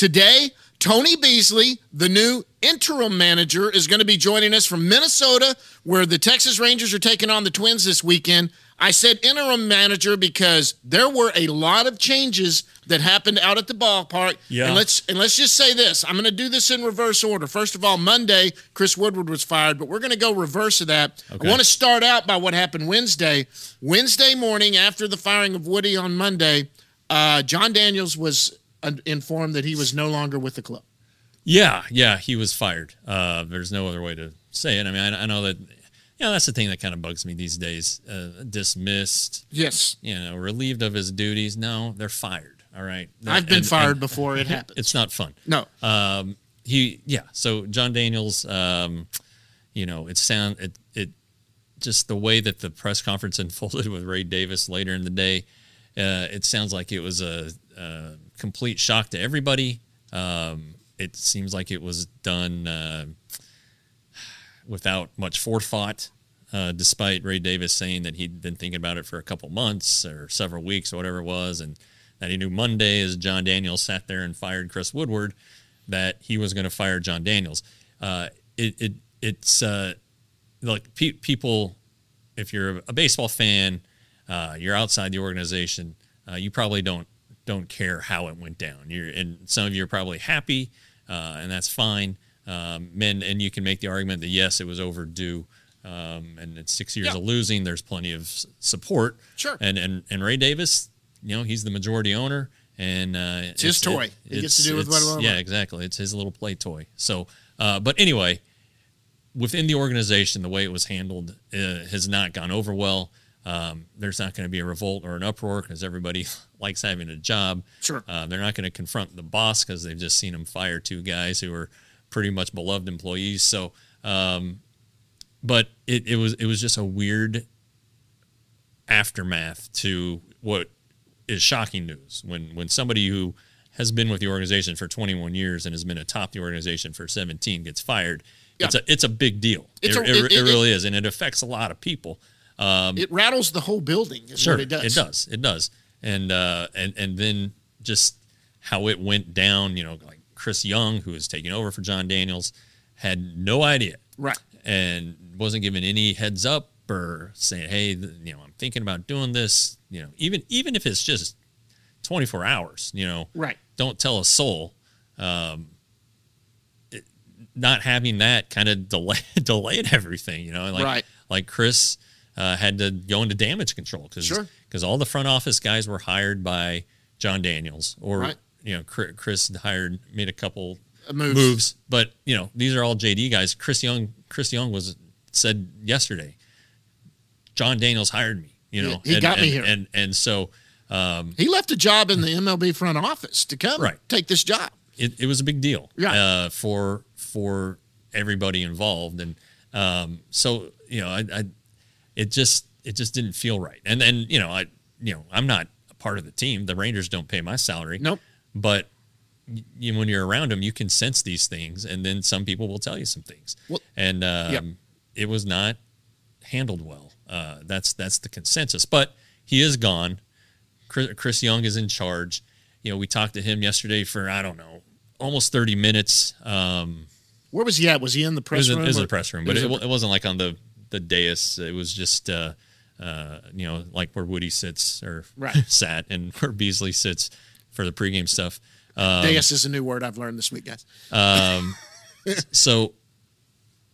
Today, Tony Beasley, the new interim manager, is going to be joining us from Minnesota, where the Texas Rangers are taking on the Twins this weekend. I said interim manager because there were a lot of changes that happened out at the ballpark. Yeah. And let's and let's just say this. I'm going to do this in reverse order. First of all, Monday, Chris Woodward was fired, but we're going to go reverse of that. Okay. I want to start out by what happened Wednesday. Wednesday morning, after the firing of Woody on Monday, uh, Jon Daniels was informed that he was no longer with the club. Yeah, yeah, he was fired. Uh, there's no other way to say it. I mean, I, I know that. You know, that's the thing that kind of bugs me these days. Uh, dismissed, Yes. you know, relieved of his duties. No, they're fired. All right. I've been And- fired and before it happened. It's not fun. No. Um, he, yeah. So Jon Daniels, um, you know, it sound it it just the way that the press conference unfolded with Ray Davis later in the day. Uh, it sounds like it was a, a complete shock to everybody. Um, it seems like it was done uh, without much forethought, uh, despite Ray Davis saying that he'd been thinking about it for a couple months or several weeks or whatever it was, and that he knew Monday, as Jon Daniels sat there and fired Chris Woodward, that he was going to fire Jon Daniels. Uh, it, it it's uh, like pe- people, if you're a baseball fan, uh, you're outside the organization, uh, you probably don't don't care how it went down. You're and some of you are probably happy, uh, and that's fine. Um, and and you can make the argument that yes, it was overdue. Um, and it's six years Yeah. of losing. There's plenty of support. Sure. And and and Ray Davis, you know, he's the majority owner, and uh, it's his toy. He gets to do with it's- whatever Yeah, exactly. It's his little play toy. So, uh, but anyway, within the organization, the way it was handled uh, has not gone over well. Um, there's not going to be a revolt or an uproar because everybody likes having a job. Sure. Uh, they're not going to confront the boss because they've just seen him fire two guys who are pretty much beloved employees. So, um, but it, it was it was just a weird aftermath to what is shocking news when when somebody who has been with the organization for 21 years and has been atop the organization for 17 gets fired. Yeah. It's a it's a big deal. It, a- it- it it- really is, and it affects a lot of people. It rattles the whole building. Is Sure, it does. It does. It does. And uh, and and then just how it went down. You know, like Chris Young, who was taking over for Jon Daniels, had no idea, Right. and wasn't given any heads up or saying, "Hey, you know, I'm thinking about doing this." You know, even even if it's just 24 hours, you know, Right. Don't tell a soul. Um, it, not having that kind of delay delayed everything, you know, like Right. like Chris uh, had to go into damage control because Sure. all the front office guys were hired by Jon Daniels or Right. you know Chris, hired made a couple Uh, moves. moves, but you know these are all JD guys. Chris Young Chris Young was said yesterday. Jon Daniels hired me. You know He- he got and, me here. and and so He left a job in the MLB front office to come Right. take this job. it, it was a big deal Right. uh, for for everybody involved, and um, so you know, I, I it just it just didn't feel right. And then you know, I you know, I'm not a part of the team. The Rangers don't pay my salary. Nope. But you, when you're around them, you can sense these things, and then some people will tell you some things. Well- and um, it was not handled well. Uh, that's that's the consensus. But he is gone. Chris, Chris Young is in charge. You know, we talked to him yesterday for I don't know, almost 30 minutes. Um, Where was he at? Was he in the it press was, in, room? it was in the press room, but was it, in- it wasn't like on the the dais. It was just uh, uh, you know like where Woody sits or Right. sat, and where Beasley sits for the pregame stuff. Um, Dais is a new word I've learned this week, guys. Um, so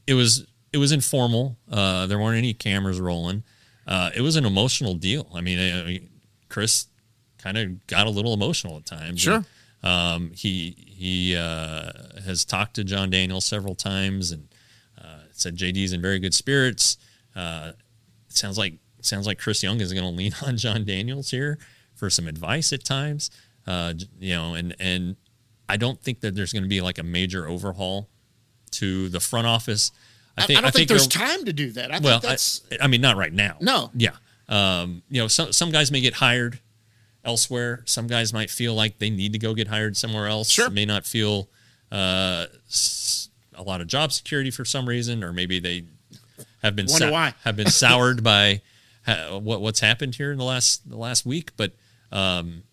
it was it was informal. Uh, there weren't any cameras rolling. Uh, it was an emotional deal. I mean, I mean Chris kind of got a little emotional at times. Sure. Um, he he uh, has talked to Jon Daniel several times and uh, said JD's in very good spirits. Uh, it sounds like sounds like Chris Young is going to lean on Jon Daniels here for some advice at times. Uh, you know, and and I don't think that there's going to be like a major overhaul to the front office. I, think, I don't think, there's time to do that. I well, think that's I, I mean, not right now. No. Yeah. Um, you know, some some guys may get hired elsewhere. Some guys might feel like they need to go get hired somewhere else. Sure. May not feel uh, a lot of job security for some reason, or maybe they have been Wonder why. have been soured by ha- what what's happened here in the last the last week. But um,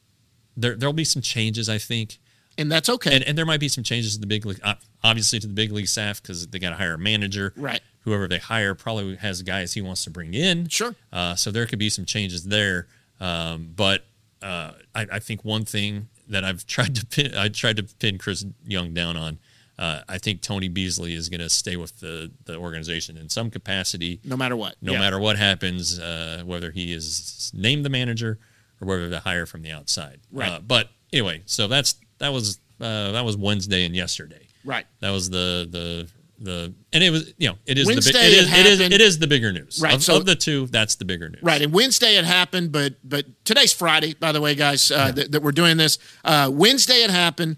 there there'll be some changes, I think and that's okay. and, and there might be some changes to the big league, uh, obviously to the big league staff because they got to hire a manager. Right. Whoever they hire probably has guys he wants to bring in. Sure. Uh, so there could be some changes there. Um, but uh, I, I think one thing that I've tried to pin, I tried to pin Chris Young down on. Uh, I think Tony Beasley is going to stay with the the organization in some capacity no matter what. no Yeah. matter what happens, uh, whether he is named the manager or whether they hire from the outside. Right. Uh, but anyway, so that's that was uh, that was Wednesday and yesterday. Right. That was the the the and it was you know it is Wednesday the big, it, is, it it is it is the bigger news. Right, Of, so- of the two, that's the bigger news. Right, and Wednesday it happened, but but today's Friday, by the way, guys, uh, that, that we're doing this. Uh, Wednesday it happened.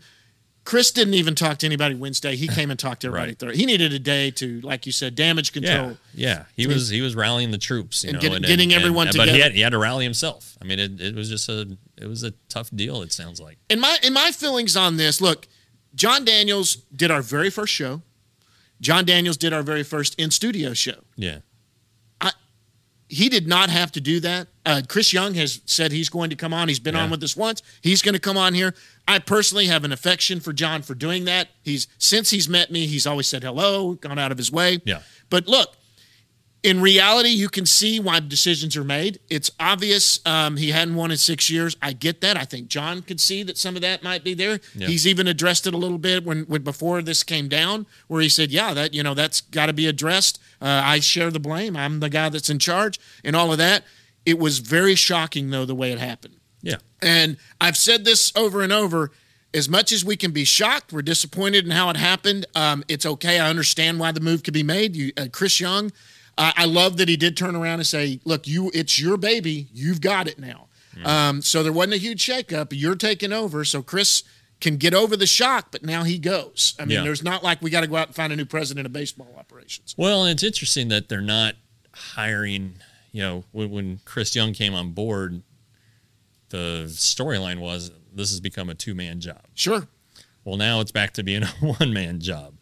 Chris didn't even talk to anybody Wednesday. He came and talked to everybody. Right. Thursday. He needed a day to, like you said, damage control. Yeah, yeah, he was he was rallying the troops, you And know, get- getting everyone together. But he had he had to rally himself. I mean, it, it was just a it was a tough deal. It sounds like. In my in my feelings on this. Look, Jon Daniels did our very first show. Jon Daniels did our very first in studio show. Yeah, He did not have to do that. Uh, Chris Young has said he's going to come on. He's been Yeah. on with us once. He's going to come on here. I personally have an affection for Jon for doing that. He's since he's met me, he's always said hello, gone out of his way. Yeah. But look, in reality, you can see why decisions are made. It's obvious um, he hadn't won in six years. I get that. I think Jon could see that some of that might be there. Yeah. He's even addressed it a little bit when, when before this came down, where he said, "Yeah, that you know that's got to be addressed. Uh, I share the blame. I'm the guy that's in charge, and all of that." It was very shocking, though, the way it happened. yeah, And I've said this over and over. As much as we can be shocked, we're disappointed in how it happened. Um, it's okay. I understand why the move could be made. You, uh, Chris Young, uh, I love that he did turn around and say, "Look, you, it's your baby. You've got it now." Um, so there wasn't a huge shakeup. You're taking over, so Chris can get over the shock. But now he goes. I mean, Yeah. there's not like we got to go out and find a new president of baseball operations. Well, it's interesting that they're not hiring. You know, when, when Chris Young came on board, the storyline was this has become a two man job. Sure. Well, now it's back to being a one man job.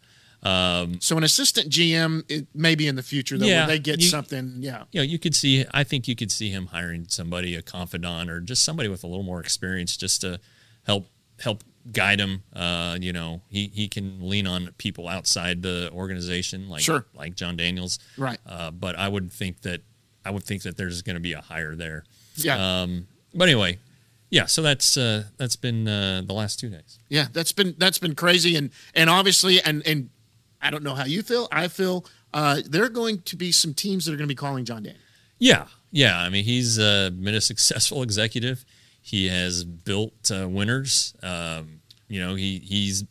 So an assistant GM, it, maybe in the future, though, Yeah, where they get you- something. Yeah. You know, you could see. I think you could see him hiring somebody, a confidant, or just somebody with a little more experience, just to help help guide him. Uh, you know, he he can lean on people outside the organization, like Sure. like Jon Daniels. Right. Uh, but I would think that I would think that there's going to be a hire there. Yeah. Um, but anyway, yeah. So that's uh, that's been uh, the last two days. Yeah, that's been that's been crazy, and and obviously, and and I don't know how you feel. I feel uh, there are going to be some teams that are going to be calling Jon Daniel. Yeah, yeah. I mean, he's uh, been a successful executive. He has built uh, winners. Um, you know, he he's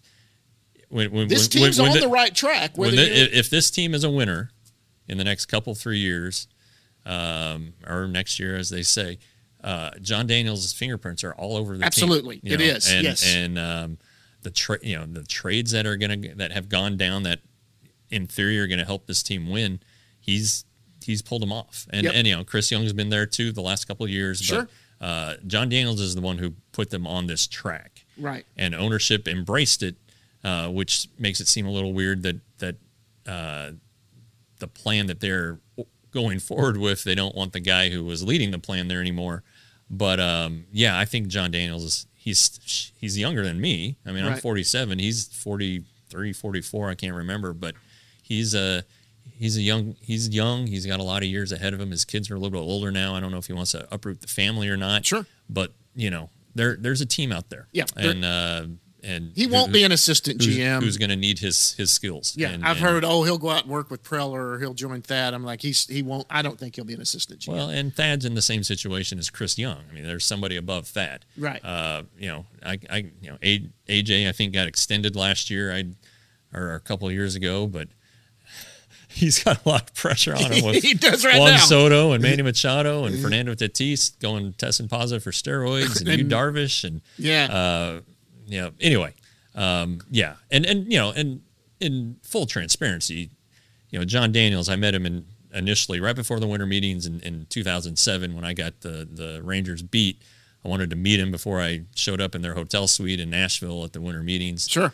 when when This when, team's when on the- the, right track. the- you're- if this team is a winner in the next couple three years, um, or next year, as they say, uh, Jon Daniels' fingerprints are all over the Absolutely. team. It know, is, and, yes. and um, the tra- you know the trades that are gonna that have gone down that in theory are gonna help this team win. He's he's pulled them off, and Yep. and you know Chris Young's been there too the last couple of years. Sure. But uh, Jon Daniels is the one who put them on this track right, and ownership embraced it, uh, which makes it seem a little weird that that uh, the plan that they're going forward with, they don't want the guy who was leading the plan there anymore. But um, yeah, I think Jon Daniels is he's he's younger than me. I mean, I'm 47, he's 43, 44, I can't remember, but he's a he's a young he's young. He's got a lot of years ahead of him. His kids are a little bit older now. I don't know if he wants to uproot the family or not. Sure. but you know, there there's a team out there. Yeah, and uh, and he won't be an assistant GM. who's going to need his his skills. yeah, And- I've and- heard. Oh, he'll go out and work with Preller, or he'll join Thad. I'm like, he's he won't. I don't think he'll be an assistant GM. Well, and Thad's in the same situation as Chris Young. I mean, there's somebody above Thad. Right. Uh, you know, I, I, you know, AJ, I think got extended last year, I, or a couple of years ago, but he's got a lot of pressure on him with He does right Juan now. Soto and Manny Machado and Fernando Tatis going testing positive for steroids and, And- Darvish and yeah, uh, you know, anyway, um, yeah, and and you know, and in full transparency, you know, Jon Daniels, I met him in initially right before the winter meetings in, in 2007 when I got the the Rangers beat. I wanted to meet him before I showed up in their hotel suite in Nashville at the winter meetings. Sure.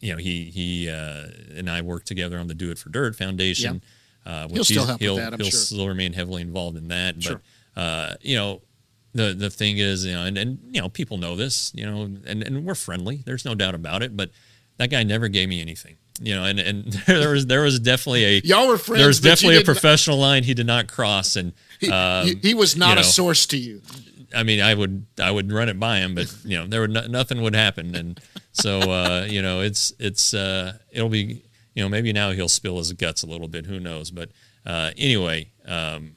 You know, he he uh, and I worked together on the Do It for Durrett Foundation. Uh, which He'll still help with he'll, that, I'm he'll sure. still remain heavily involved in that. Sure. But uh, you know, the the thing is, you know, and, and you know, people know this, you know, and, and we're friendly. There's no doubt about it. But that guy never gave me anything. You know, and, and there was there was definitely a Y'all were friends, There was definitely a professional line he did not cross, and um, he, he was not you a source to you. I mean, I would I would run it by him, but you know, there would no, nothing would happen, and so uh, you know, it's it's uh, it'll be you know maybe now he'll spill his guts a little bit, who knows? But uh, anyway, um,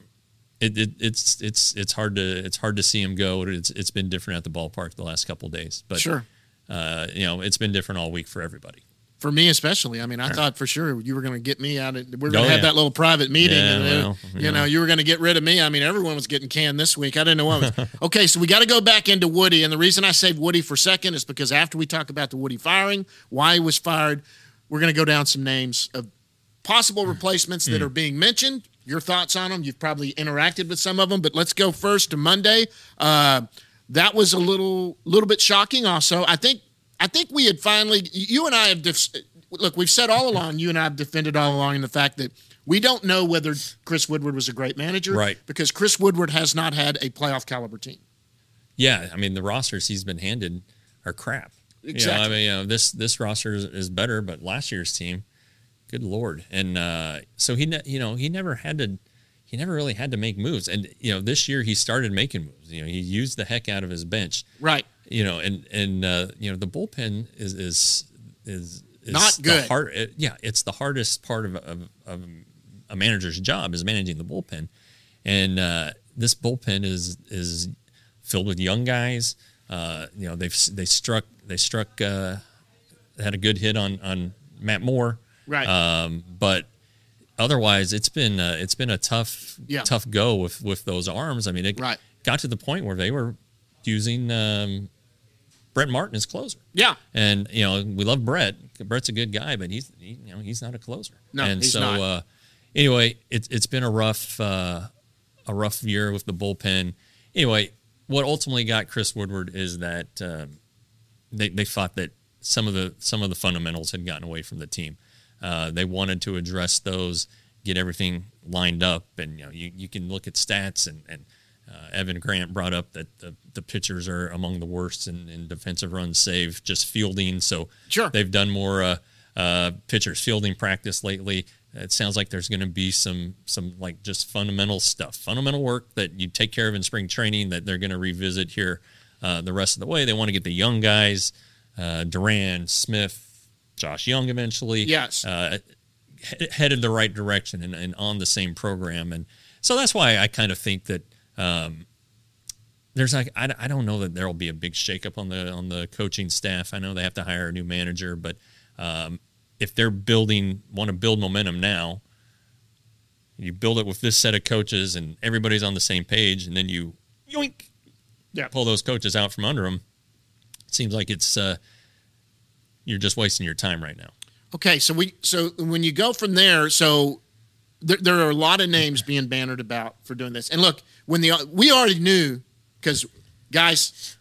it, it it's it's it's hard to it's hard to see him go. It's it's been different at the ballpark the last couple of days, but Sure. uh, you know, it's been different all week for everybody. For me, especially. I mean, I thought for sure you were going to get me out. Of, We're going Oh, to have yeah. that little private meeting, Yeah, and then, well, you you know, know. you were going to get rid of me. I mean, everyone was getting canned this week. I didn't know what was. okay, so we got to go back into Woody, and the reason I saved Woody for second is because after we talk about the Woody firing, why he was fired, we're going to go down some names of possible hmm. replacements that hmm. are being mentioned. Your thoughts on them? You've probably interacted with some of them, but let's go first to Monday. Uh, that was a little little bit shocking. Also, I think I think we had finally. You and I have def- look. We've said all along. You and I have defended all along in the fact that we don't know whether Chris Woodward was a great manager, Right. Because Chris Woodward has not had a playoff caliber team. Yeah, I mean the rosters he's been handed are crap. You know, Exactly. I mean, you know, this this roster is, is better, but last year's team, good lord, and uh, so he, ne- you know, he never had to, he never really had to make moves, and you know, this year he started making moves. You know, he used the heck out of his bench. Right. You know, and and uh, you know the bullpen is is is, is Not the good. hard, it- yeah, it's the hardest part of, of, of a manager's job is managing the bullpen, and uh, this bullpen is is filled with young guys. Uh, you know, they've they struck they struck uh, had a good hit on on Matt Moore, Right. um, but otherwise it's been uh, it's been a tough Yeah. tough go with with those arms. I mean, it Right. got to the point where they were using um, Brett Martin as closer. yeah. And you know, we love Brett. Brett's a good guy, but he's he, you know he's not a closer. No, and he's so not. Uh, anyway, it's it's been a rough uh, a rough year with the bullpen. Anyway, what ultimately got Chris Woodward is that um, they they thought that some of the some of the fundamentals had gotten away from the team. Uh, they wanted to address those, get everything lined up, and you know you, you can look at stats and and uh, Evan Grant brought up that the, the pitchers are among the worst in, in defensive runs saved, just fielding. So Sure. they've done more uh, uh, pitchers fielding practice lately. It sounds like there's going to be some some like just fundamental stuff, fundamental work that you take care of in spring training that they're going to revisit here uh, the rest of the way. They want to get the young guys, uh, Duran, Smith, Josh Jung eventually. Yes. Uh, he- headed the right direction and, and on the same program. And so that's why I kind of think that um, there's like I, I don't know that there will be a big shakeup on the on the coaching staff. I know they have to hire a new manager, but um, if they're building want to build momentum now, you build it with this set of coaches and everybody's on the same page, and then you yoink Yeah. pull those coaches out from under them. It seems like it's uh, you're just wasting your time right now. Okay, so we so when you go from there, so there, there are a lot of names being bannered about for doing this. And look, when the we already knew because guys,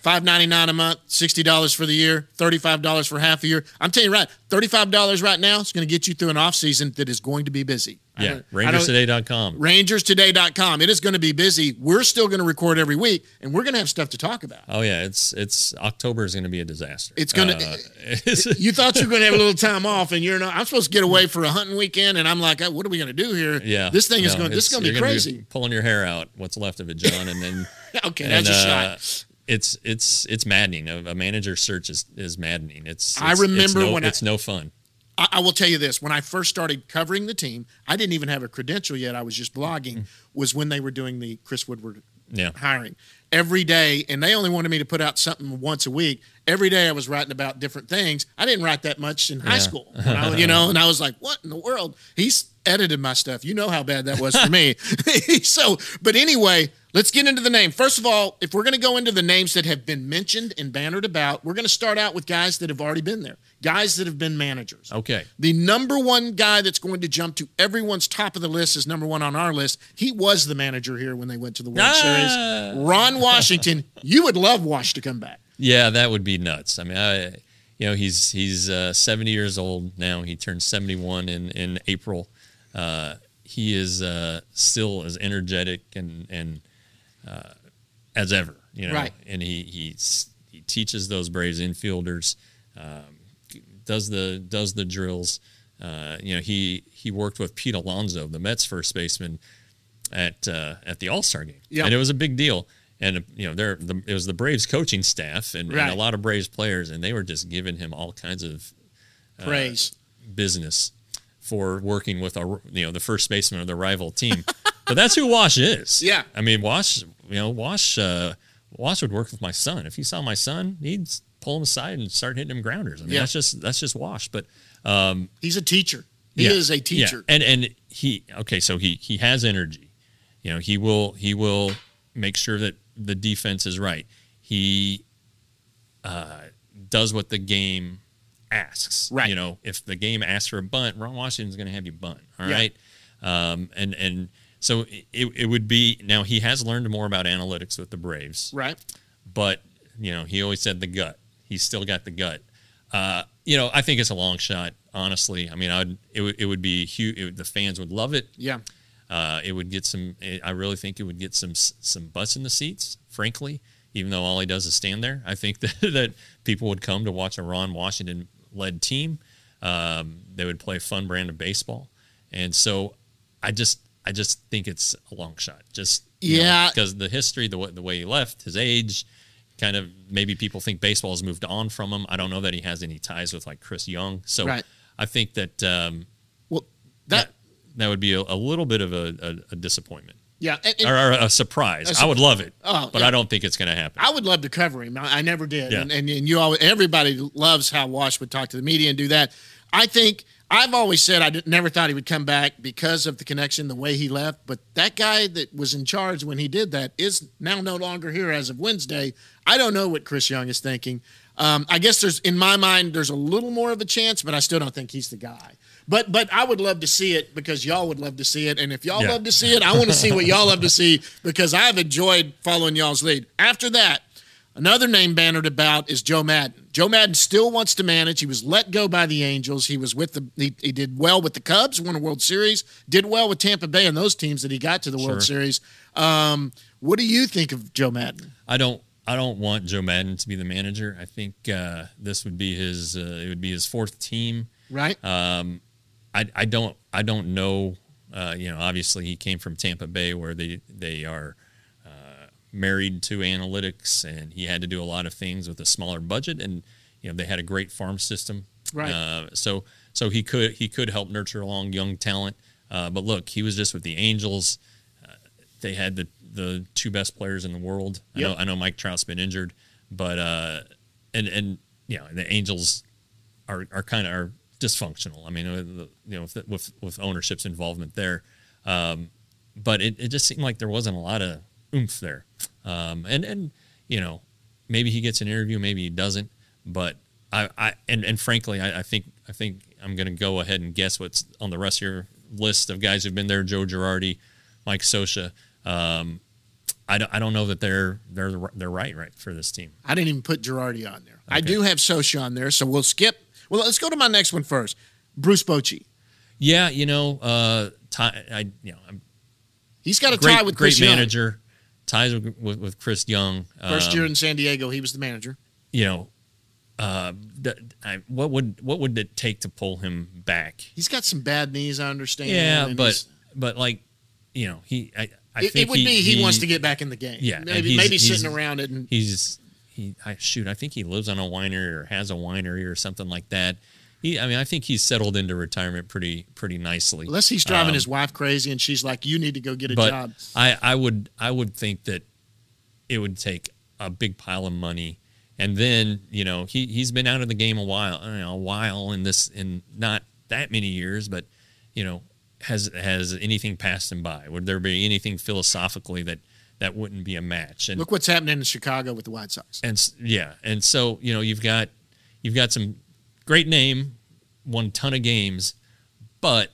five ninety nine a month, sixty dollars for the year, thirty five dollars for half a year. I'm telling you right, thirty five dollars right now is going to get you through an off season that is going to be busy. Yeah, don't- I don't- rangerstoday.com. rangerstoday.com. It is going to be busy. We're still going to record every week, and we're going to have stuff to talk about. Oh yeah, it's it's October is going to be a disaster. It's gonna- Uh, it's- You thought you were going to have a little time off, and you're not. I'm supposed to get away for a hunting weekend, and I'm like, oh, what are we going to do here? yeah, this thing is going. This is going to be crazy. pulling your hair out, what's left of it, John, and then okay, and, that's a uh, shot. It's it's it's maddening. A, a manager search is, is maddening. It's, I remember it's no, when I- it's no fun. I, I will tell you this: when I first started covering the team, I didn't even have a credential yet. I was just blogging. Mm-hmm. Was when they were doing the Chris Woodward Yeah, hiring every day, and they only wanted me to put out something once a week. Every day, I was writing about different things. I didn't write that much in high Yeah. school, I- you know. And I was like, "What in the world?" He's edited my stuff. You know how bad that was for me. so, but anyway, let's get into the name. First of all, if we're going to go into the names that have been mentioned and bannered about, we're going to start out with guys that have already been there, guys that have been managers. Okay. The number one guy that's going to jump to everyone's top of the list is number one on our list. He was the manager here when they went to the World Ah. Series. Ron Washington. you would love Wash to come back. Yeah, that would be nuts. I mean, I, you know, he's he's uh, 70 years old now. He turned 71 in in April. Uh, he is uh, still as energetic and and uh, as ever. You know, Right. and he he's, he teaches those Braves infielders, um, does the does the drills. Uh, you know, he he worked with Pete Alonso, the Mets first baseman, at uh, at the All Star game, Yeah. and it was a big deal. And uh, you know, there the, it was the Braves coaching staff and, and a lot of Braves players, and they were just giving him all kinds of Praise. business for working with a you know the first baseman of the rival team. but that's who Wash is. Yeah. I mean Wash, you know Wash, uh, Wash would work with my son. If he saw my son, he'd pull him aside and start hitting him grounders. I mean Yeah. that's just that's just Wash. But He's a teacher. He yeah, is a teacher. yeah. and and he okay, so he he has energy. You know, he will he will make sure that the defense is right. He uh, does what the game asks. Right. You know, if the game asks for a bunt, Ron Washington's going to have you bunt. All Yeah. right. Um, and and so it, it would be now he has learned more about analytics with the Braves Right. but you know he always said the gut. He's still got the gut. Uh, you know, I think it's a long shot. Honestly, I mean, I'd it would it would be huge. It the fans would love it. Yeah. Uh, it would get some. I really think it would get some some butts in the seats. Frankly, even though all he does is stand there, I think that that people would come to watch a Ron Washington led team. Um, they would play a fun brand of baseball, and so I just I just think it's a long shot. Just Yeah. because the history, the way, the way he left, his age, kind of maybe people think baseball has moved on from him. I don't know that he has any ties with like Chris Young, so Right. I think that um, Well, that that that would be a, a little bit of a, a, a disappointment yeah. and- and- or, or a surprise. I would love it, Oh, but yeah. I don't think it's going to happen. I would love to cover him. I, I never did. Yeah. And, and and you always, everybody loves how Wash would talk to the media and do that. I think I've always said I never thought he would come back because of the connection, the way he left. But that guy that was in charge when he did that is now no longer here as of Wednesday. I don't know what Chris Young is thinking. Um, I guess there's in my mind there's a little more of a chance, but I still don't think he's the guy. But but I would love to see it because y'all would love to see it, and if y'all Yeah. love to see it, I want to see what y'all love to see because I've enjoyed following y'all's lead. After that, Another name bannered about is Joe Maddon. Joe Maddon still wants to manage. He was let go by the Angels. He was with the he, he did well with the Cubs, won a World Series, did well with Tampa Bay and those teams that he got to the World Sure. Series. Um, what do you think of Joe Maddon? I don't. I don't want Joe Maddon to be the manager. I think uh, this would be his. Uh, it would be his fourth team. Right? I, I don't. I don't know. Uh, you know, obviously he came from Tampa Bay, where they they are uh, married to analytics, and he had to do a lot of things with a smaller budget, and you know they had a great farm system. Right. Uh, so so he could he could help nurture along young talent. Uh, but look, he was just with the Angels. Uh, they had the the two best players in the world. I know I know Mike Trout's been injured, but uh, and and you know the Angels are are kind of are dysfunctional. I mean, uh, you know, with with, with ownership's involvement there, um, but it, it just seemed like there wasn't a lot of oomph there. Um, and and you know, maybe he gets an interview, maybe he doesn't. But I, I and and frankly, I, I think I think I'm going to go ahead and guess what's on the rest of your list of guys who've been there: Joe Girardi, Mike Scioscia. Um, I don't, I don't know that they're they're they're right right for this team. I didn't even put Girardi on there. I do have Scioscia on there, so we'll skip. Well, let's go to my next one first. Bruce Bochy. Yeah, you know, uh, Ty, I you know, I'm He's got a great tie with great Chris Young. manager, ties with, with, with Chris Young. First Um, year in San Diego, he was the manager. you know, uh, I, what would what would it take to pull him back? He's got some bad knees, I understand. Yeah, but but like, you know, he I, I it, think it would be he, wants to get back in the game. Yeah, maybe maybe sitting around it and he's he I shoot I think he lives on a winery or has a winery or something like that. He I mean I think he's settled into retirement pretty pretty nicely. unless he's driving Um, his wife crazy and she's like, "You need to go get a but job." I, I would I would think that it would take a big pile of money, and then you know he he's been out of the game a while, know, a while in this in not that many years, but you know has has anything passed him by? Would there be anything philosophically that that wouldn't be a match? And Look what's happening in Chicago with the White Sox. and yeah, and so you know you've got you've got some great name, won ton of games, but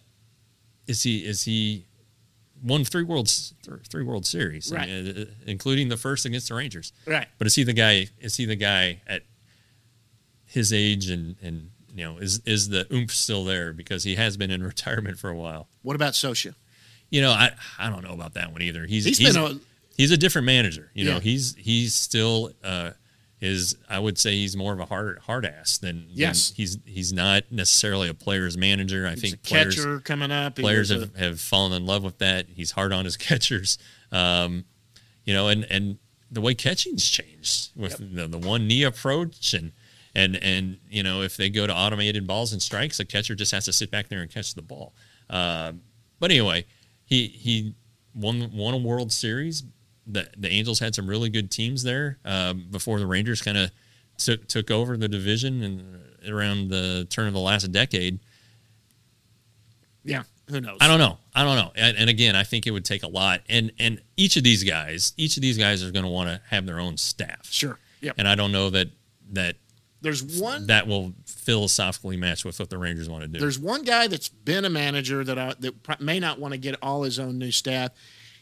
is he is he won three worlds three World Series, Right. mean, uh, including the first against the Rangers. Right. But is he the guy? Is he the guy at his age and and you know is is the oomph still there because he has been in retirement for a while? What about Scioscia? You know, I I don't know about that one either. He's He's he's, been a- he's a different manager. You know, Yeah. he's he's still uh is I would say he's more of a hard hard ass than than- Yes. he's he's not necessarily a player's manager. I He's think players catcher coming up. Players was a- have, have fallen in love with that. He's hard on his catchers. Um, you know, and and the way catching's changed with the, the one knee approach and and and you know if they go to automated balls and strikes, the catcher just has to sit back there and catch the ball. Um, but anyway, he he won won a World Series. The the Angels had some really good teams there um, before the Rangers kind of took took over the division and around the turn of the last decade. yeah, who knows? I don't know. I don't know. And, and again, I think it would take a lot. And and each of these guys, each of these guys are going to want to have their own staff. Sure. Yep. And I don't know that that There's one. that will philosophically match with what the Rangers want to do. There's one guy that's been a manager that I, that may not want to get all his own new staff.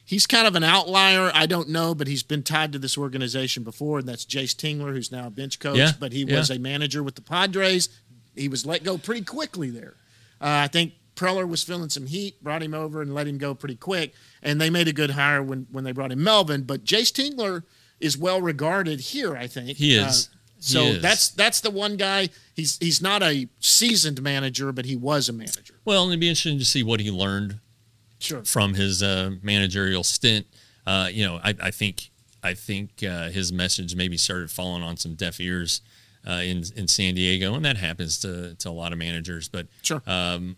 He's kind of an outlier. I don't know, but he's been tied to this organization before, and that's Jayce Tingler, who's now a bench coach. Yeah, But he yeah. was a manager with the Padres. He was let go pretty quickly there. Uh, I think Preller was feeling some heat, brought him over and let him go pretty quick. And they made a good hire when, when they brought in Melvin. But Jayce Tingler is well regarded here, I think. He Uh, is. He so is. that's that's the one guy. He's he's not a seasoned manager, but he was a manager. well, it'd be interesting to see what he learned Sure. from his uh, managerial stint. Uh, you know, I, I think I think uh, his message maybe started falling on some deaf ears uh, in in San Diego, and that happens to to a lot of managers. But Sure. um,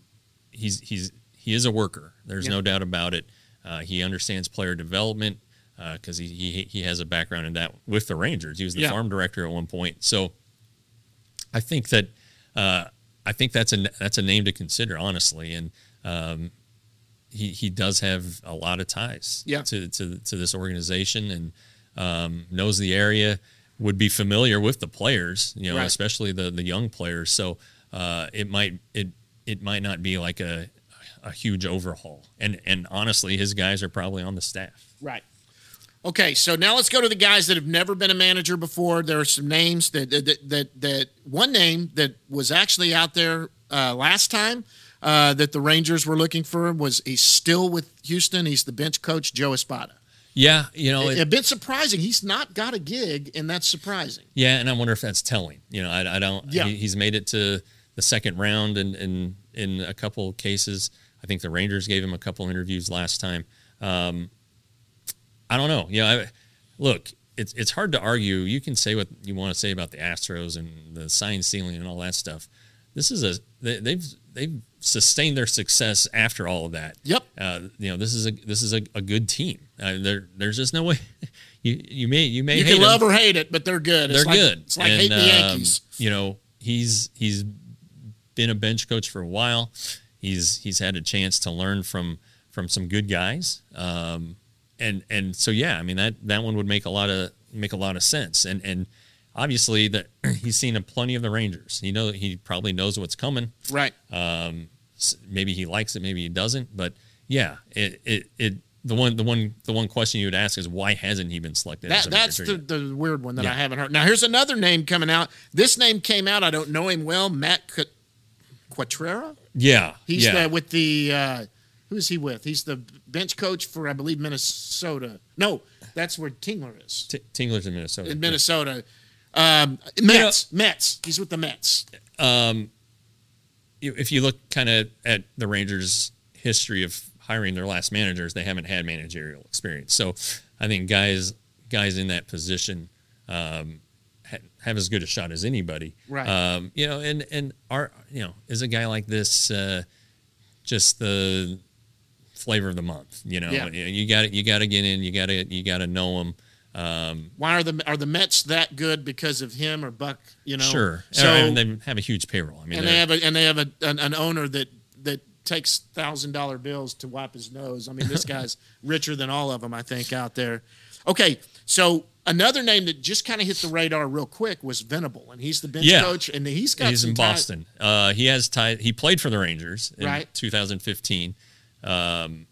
he's he's he is a worker. There's Yeah. no doubt about it. Uh, he understands player development because he, he he has a background in that with the Rangers. He was the Yeah. farm director at one point. So I think that uh, I think that's a that's a name to consider honestly, and um, he he does have a lot of ties Yeah. to to to this organization and um, knows the area. Would be familiar with the players, you know, Right. especially the the young players. So uh, it might it it might not be like a a huge overhaul. And and honestly, his guys are probably on the staff. Right. Okay, so now let's go to the guys that have never been a manager before. There are some names that that that, that one name that was actually out there uh, last time uh, that the Rangers were looking for was he's still with Houston. He's the bench coach Joe Espada. Yeah, you know, a, it- a bit surprising. He's not got a gig, and that's surprising. Yeah, and I wonder if that's telling. You know, I, I don't. Yeah. He, he's made it to the second round, and in, in a couple cases, I think the Rangers gave him a couple interviews last time. Um, I don't know. Yeah, I, look, it's it's hard to argue. You can say what you want to say about the Astros and the sign stealing and all that stuff. This is a they, they've they've sustained their success after all of that. Yep. Uh, you know, this is a this is a, a good team. Uh, there there's just no way. You you may you may You hate can love them or hate it, but they're good. they're it's like, good. It's like And, hating the um, Yankees. you know, he's he's been a bench coach for a while. He's he's had a chance to learn from from some good guys. Um, and and so yeah, I mean that that one would make a lot of make a lot of sense. And and obviously that he's seen a plenty of the Rangers. He know he probably knows what's coming. Right. Um, maybe he likes it, maybe he doesn't. But yeah, it it, it the one the one the one question you would ask is why hasn't he been selected? as That, that's the, yet? the weird one that I haven't heard. Now, here's another name coming out. This name came out. I don't know him well. Matt Qu- Quatraro. yeah. He's yeah. with the uh, who's he with? He's the bench coach for I believe Minnesota. No, that's where Tingler is T- Tingler's in Minnesota. in Minnesota. Um, Mets. Mets. He's with the Mets. you- if you look kind of at the Rangers' history of hiring their last managers, they haven't had managerial experience. So I think guys guys in that position um, ha- have as good a shot as anybody. Right. Um, you know, and and our you know is a guy like this uh, just the flavor of the month. You know, Yeah. you got you got to get in. You got to you got to know them. Why are the are the Mets that good because of him or Buck? You know. Sure. So and they have a huge payroll. I mean, and they have a and they have a, an, an owner that that takes thousand dollar bills to wipe his nose. I mean, this guy's richer than all of them, I think, out there. Okay, so another name that just kind of hit the radar real quick was Venable, and he's the bench Yeah. coach, and he's got He's in tie- Boston. Uh, he has tie. He played for the Rangers in Right. 2015. Um,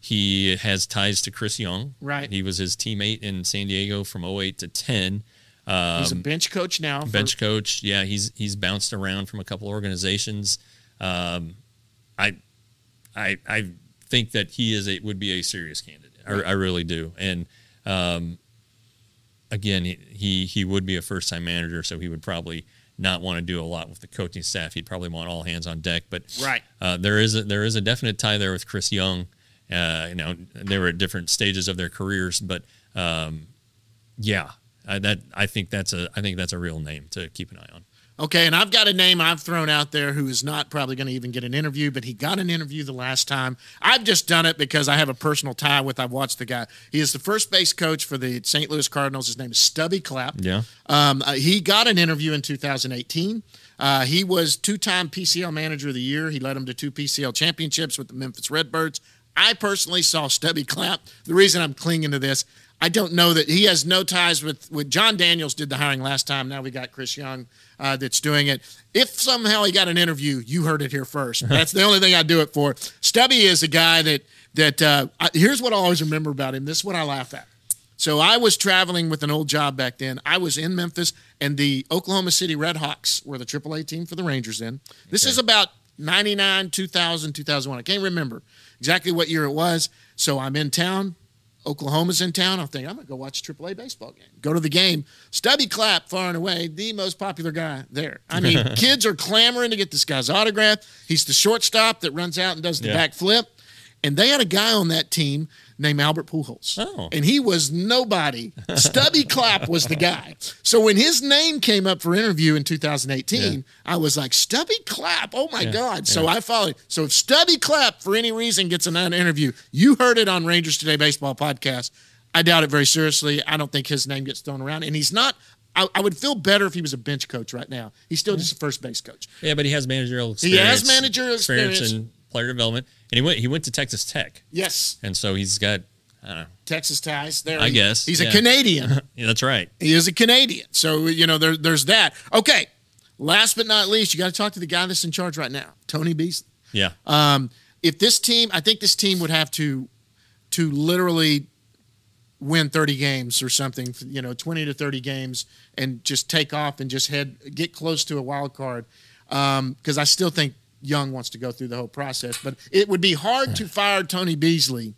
he has ties to Chris Young. Right. He was his teammate in San Diego from 08 to 10. he's a bench coach now. for- Um, bench coach. Yeah, he's he's bounced around from a couple organizations. Um, I, I I think that he is a would be a serious candidate. I, I really do. And um, again, he, he he would be a first time manager, so he would probably not want to do a lot with the coaching staff. He'd probably want all hands on deck. But Right. uh, there is a, there is a definite tie there with Chris Young. Uh, you know, they were at different stages of their careers, but um, yeah, I, that I think that's a I think that's a real name to keep an eye on. Okay, and I've got a name I've thrown out there who is not probably going to even get an interview, but he got an interview the last time. I've just done it because I have a personal tie with. I've watched the guy. He is the first base coach for the St. Louis Cardinals. His name is Stubby Clapp. Yeah. Um, uh, he got an interview in 2018. Uh, he was two-time PCL Manager of the Year. He led them to two PCL championships with the Memphis Redbirds. I personally saw Stubby Clapp. The reason I'm clinging to this, I don't know that he has no ties with with Jon Daniels did the hiring last time. Now we got Chris Young uh, that's doing it. If somehow he got an interview, you heard it here first. That's the only thing I do it for. Stubby is a guy that that uh, I, here's what I always remember about him. This is what I laugh at. So I was traveling with an old job back then. I was in Memphis, and the Oklahoma City Redhawks were the AAA team for the Rangers then. This is about 99, 2000, 2001. I can't remember exactly what year it was. So I'm in town. Oklahoma's in town. I'm thinking, I'm going to go watch a AAA baseball game. Go to the game. Stubby Clapp, far and away, the most popular guy there. I mean, kids are clamoring to get this guy's autograph. He's the shortstop that runs out and does the Yeah. back flip. And they had a guy on that team named Albert Pujols. Oh. And he was nobody. Stubby Clapp was the guy. So when his name came up for interview in 2018, I was like, Stubby Clapp. Oh my God. So I followed. So if Stubby Clapp, for any reason, gets an interview, you heard it on Rangers Today Baseball podcast. I doubt it very seriously. I don't think his name gets thrown around. And he's not. I, I would feel better if he was a bench coach right now. He's still just a first base coach. Yeah, but he has managerial He experience. has managerial experience. and player development, and he went he went to Texas Tech, Yes, and so he's got. I don't know. Texas ties. There, I he- guess, he's a. Canadian. Yeah, that's right. He is a Canadian. So, you know, there, there's that. Okay. Last but not least, you got to talk to the guy that's in charge right now, Tony Beasley. Yeah. Um, if this team, I think this team would have to, to literally win 30 games or something, you know, 20 to 30 games and just take off and just head, get close to a wild card. Because I still think Young wants to go through the whole process. But it would be hard to fire Tony Beasley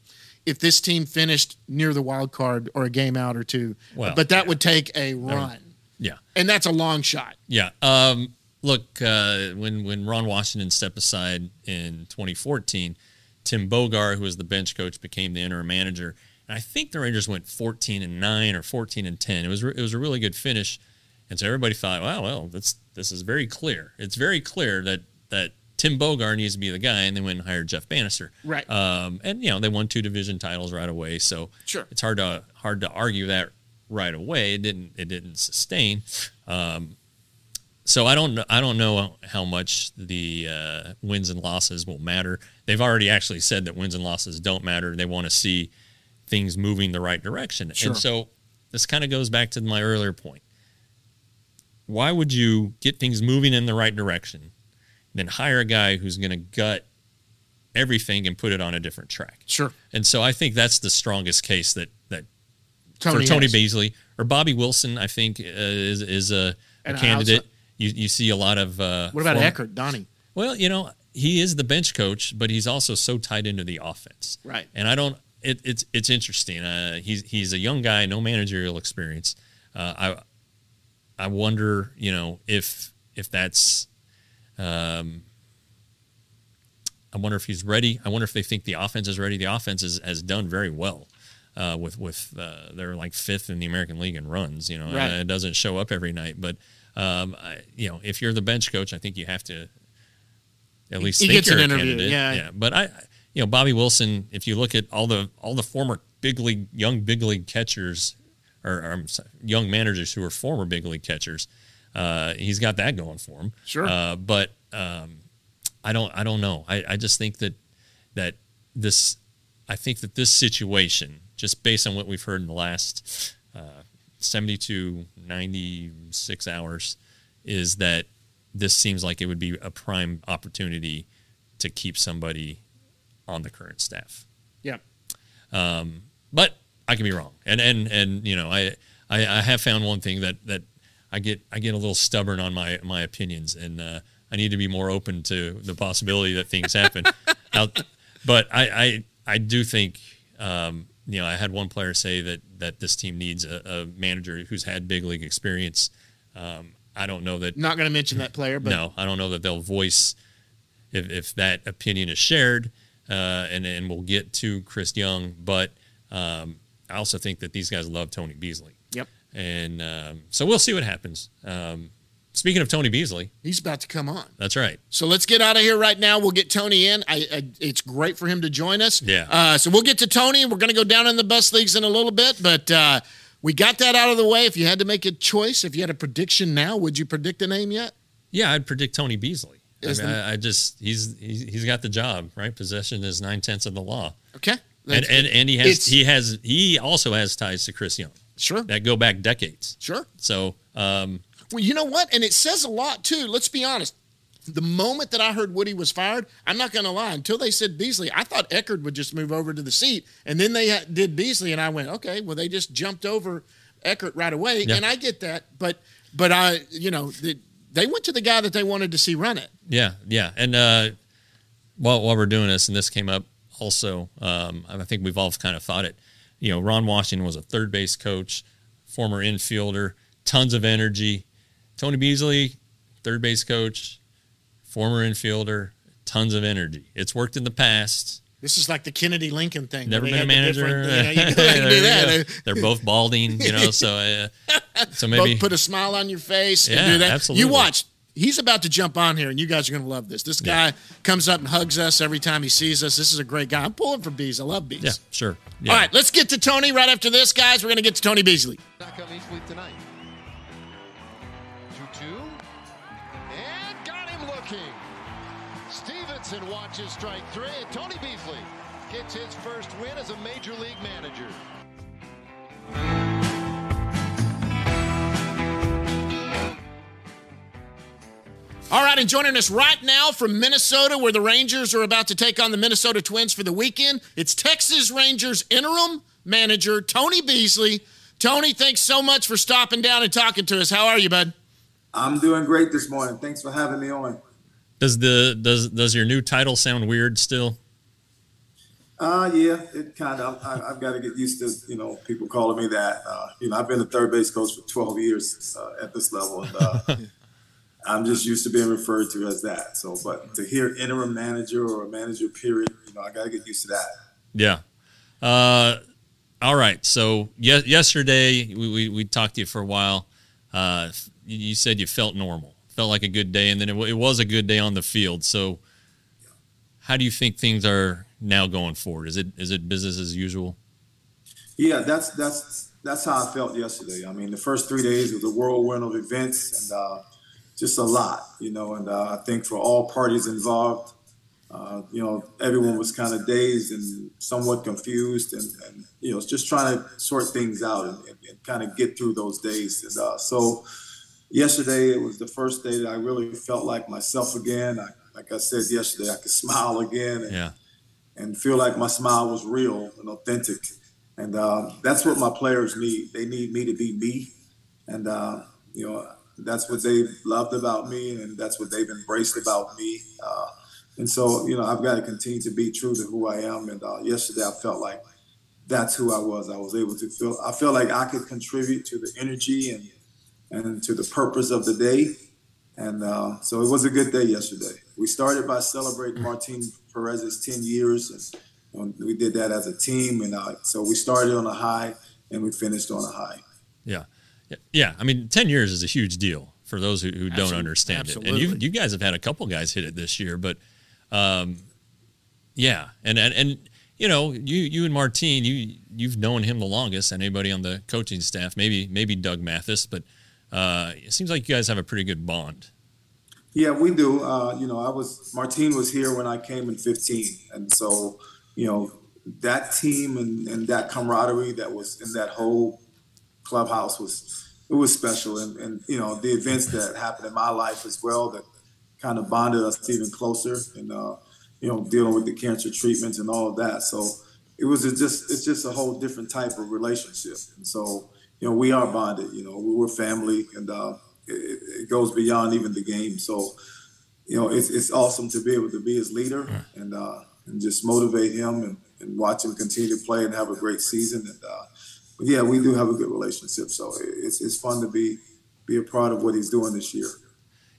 if this team finished near the wild card or a game out or two. Well, but that yeah. would take a run. Yeah. And that's a long shot. Yeah. Um, look, uh, when when Ron Washington stepped aside in 2014, Tim Bogar, who was the bench coach, became the interim manager. And I think the Rangers went 14 and nine or 14 and 10. It was re- it was a really good finish, and so everybody thought, wow, well, that's this is very clear. It's very clear that that Tim Bogar needs to be the guy, and they went and hired Jeff Banister. Right. Um, and you know they won two division titles right away, so Sure. it's hard to hard to argue that right away. It didn't it didn't sustain. Um, so I don't know. I don't know how much the uh, wins and losses will matter. They've already actually said that wins and losses don't matter. They want to see things moving the right direction. Sure. And so this kind of goes back to my earlier point. Why would you get things moving in the right direction, then hire a guy who's going to gut everything and put it on a different track? Sure. And so I think that's the strongest case that that Tony for Tony has. Beasley or Bobby Wilson. I think uh, is is a, a candidate. outside- You you see a lot of. Uh, What about form- Ecker, Donnie? Well, you know he is the bench coach, but he's also so tied into the offense. Right. And I don't. It, it's it's interesting. Uh, he's he's a young guy, no managerial experience. Uh, I I wonder, you know, if if that's. Um, I wonder if he's ready. I wonder if they think the offense is ready. The offense is, has done very well. Uh, with with uh, they're like fifth in the American League in runs. You know, Right. It doesn't show up every night, but um, I, you know, if you're the bench coach, I think you have to at least he think gets you're an interview, candidate. yeah. yeah. But I, you know, Bobby Wilson. If you look at all the all the former big league, young big league catchers, or, or young managers who are former big league catchers, uh, he's got that going for him. Sure. Uh, but um, I don't I don't know. I, I just think that that this I think that this situation, just based on what we've heard in the last uh, 72, 96 hours, is that this seems like it would be a prime opportunity to keep somebody on the current staff. Yeah. Um, but I can be wrong. And and and you know, I, I I have found one thing that that I get I get a little stubborn on my my opinions, and uh, I need to be more open to the possibility that things happen. Out, but I, I I do think um, you know I had one player say that that this team needs a, a manager who's had big league experience. Um, I don't know that. Not going to mention that player, but no, I don't know that they'll voice if if that opinion is shared, uh, and and we'll get to Chris Young, but um, I also think that these guys love Tony Beasley. And um, so we'll see what happens. Um, speaking of Tony Beasley, he's about to come on. That's right. So let's get out of here right now. We'll get Tony in. I, I it's great for him to join us. Yeah. Uh, so we'll get to Tony. We're going to go down in the bus leagues in a little bit, but uh, we got that out of the way. If you had to make a choice, if you had a prediction now, would you predict a name yet? Yeah, I'd predict Tony Beasley. I, mean, the- I, I just he's, he's he's got the job right. Possession is nine tenths of the law, Okay. and, and and he has It's- he has he also has ties to Chris Young Sure. that go back decades. Sure. So um, Well, you know what? And it says a lot too. Let's be honest. The moment that I heard Woody was fired, I'm not going to lie. Until they said Beasley, I thought Ecker would just move over to the seat, and then they did Beasley, and I went, okay, well they just jumped over Ecker right away, Yeah. and I get that, but but I, you know, the, they went to the guy that they wanted to see run it. Yeah, yeah. And uh, while while we're doing this, and this came up also, um, I think we've all kind of thought it. You know, Ron Washington was a third base coach, former infielder, tons of energy. Tony Beasley, third base coach, former infielder, tons of energy. It's worked in the past. This is like the Kennedy Lincoln thing. Never been a manager. The you know, you there They're both balding, you know. So, uh, so maybe Both put a smile on your face and Yeah, do that. absolutely. You watch. He's about to jump on here, and you guys are going to love this. This guy Yeah. comes up and hugs us every time he sees us. This is a great guy. I'm pulling for bees. I love bees. yeah, sure. Yeah. All right, let's get to Tony right after this, guys. We're going to get to Tony Beasley. Back on East Fleet tonight. 2 2. And got him looking. Stevenson watches strike three. And Tony Beasley gets his first win as a major league manager. All right, and joining us right now from Minnesota, where the Rangers are about to take on the Minnesota Twins for the weekend, it's Texas Rangers interim manager Tony Beasley. Tony, thanks so much for stopping down and talking to us. How are you, bud? I'm doing great this morning. Thanks for having me on. Does the does does your new title sound weird still? Uh, yeah, it kind of. I, I've got to get used to you know people calling me that. Uh, you know, I've been a third base coach for 12 years uh, at this level, and uh, I'm just used to being referred to as that. So, but to hear interim manager or a manager period, you know, I got to get used to that. Yeah. Uh, all right. So ye- yesterday we, we, we talked to you for a while. Uh, you said you felt normal, felt like a good day, and then it, w- it was a good day on the field. So how do you think things are now going forward? Is it is it business as usual? Yeah, that's that's that's how I felt yesterday. I mean, the first three days was a whirlwind of events and uh, just a lot, you know. And uh, I think for all parties involved, uh, you know, everyone was kind of dazed and somewhat confused, and, and you know, just trying to sort things out and, and, and kind of get through those days. And uh, so, yesterday it was the first day that I really felt like myself again. I, like I said yesterday, I could smile again. And, Yeah. and feel like my smile was real and authentic. And uh, that's what my players need. They need me to be me. And, uh, you know, that's what they loved about me, and that's what they've embraced about me. Uh, and so, you know, I've got to continue to be true to who I am. And uh, yesterday, I felt like that's who I was. I was able to feel, I feel like I could contribute to the energy and, and to the purpose of the day. And uh, so it was a good day yesterday. We started by celebrating Martin Perez's 10 years, and, and we did that as a team. And uh, so we started on a high and we finished on a high. Yeah. Yeah. Yeah. I mean, 10 years is a huge deal for those who, who don't Absolute- understand it. And you, you guys have had a couple guys hit it this year, but um, yeah. And, and, and, you know, you, you and Martine, you, you've known him the longest, and anybody on the coaching staff, maybe, maybe Doug Mathis, but uh, it seems like you guys have a pretty good bond. Yeah, we do. Uh, you know, I was Martine was here when I came in 15, and so you know that team and, and that camaraderie that was in that whole clubhouse was it was special, and, and you know the events that happened in my life as well that kind of bonded us even closer, and uh, you know dealing with the cancer treatments and all of that. So it was just it's just a whole different type of relationship, and so you know we are bonded. You know we were family, and uh, it, it goes beyond even the game. So you know it's it's awesome to be able to be his leader and uh, and just motivate him and, and watch him continue to play and have a great season. And uh, yeah, we do have a good relationship. So it's it's fun to be be a part of what he's doing this year.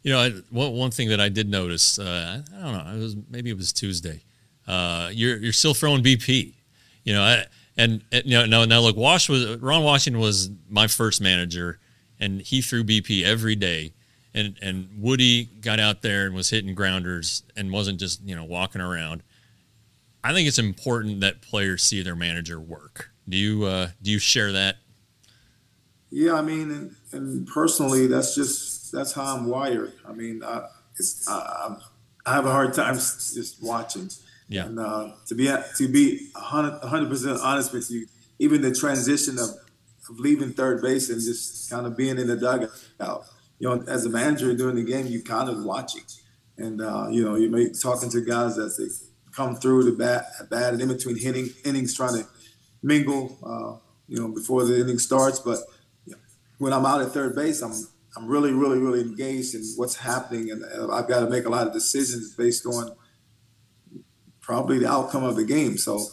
You know, one one thing that I did notice, uh, I don't know, it was maybe it was Tuesday. Uh, you're you're still throwing BP. You know, I, and, and you know now now look, Wash was Ron Washington was my first manager, and he threw BP every day. And and Woody got out there and was hitting grounders and wasn't just you know walking around. I think it's important that players see their manager work. Do you uh, do you share that? Yeah, I mean, and, and personally, that's just that's how I'm wired. I mean, I, it's I, I have a hard time just watching. Yeah. And uh, to be to be hundred percent honest with you, even the transition of, of leaving third base and just kind of being in the dugout. You know, as a manager during the game, you kind of watching, and uh, you know, you may talking to guys as they come through the bat, bat and in between hitting innings, trying to mingle, uh, you know, before the inning starts. But you know, when I'm out at third base, I'm I'm really, really, really engaged in what's happening, and I've got to make a lot of decisions based on probably the outcome of the game. So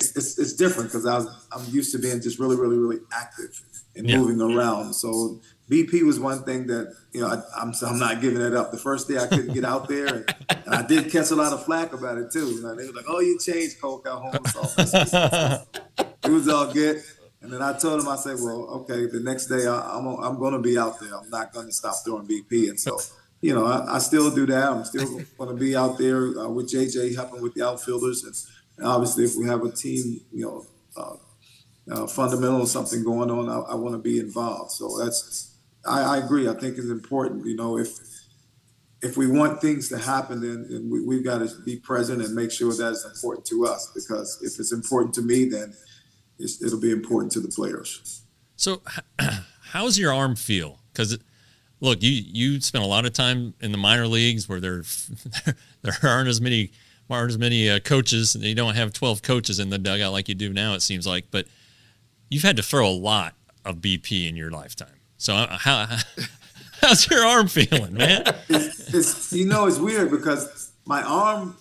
it's, it's, it's different because I was I'm used to being just really, really, really active and yeah. moving around. So BP was one thing that you know I, am I'm, I'm not giving it up. The first day I couldn't get out there, and, and, I did catch a lot of flack about it too. You know, they were like, "Oh, you changed Kole Calhoun." So it was all good. And then I told him, I said, "Well, okay, the next day I, am I'm, I'm going to be out there. I'm not going to stop throwing BP." And so, you know, I, I still do that. I'm still going to be out there uh, with JJ helping with the outfielders, and, and, obviously, if we have a team, you know. Uh, uh, fundamental something going on, I, I want to be involved. So that's I, I, agree. I think it's important. You know, if if we want things to happen, then, then we, have got to be present and make sure that it's important to us. Because if it's important to me, then it'll be important to the players. So, how's your arm feel? Because look, you you spent a lot of time in the minor leagues where there there aren't as many aren't as many uh, coaches, and you don't have twelve coaches in the dugout like you do now. It seems like, but you've had to throw a lot of BP in your lifetime. So uh, how how's your arm feeling, man? It's, it's, you know it's weird because my arm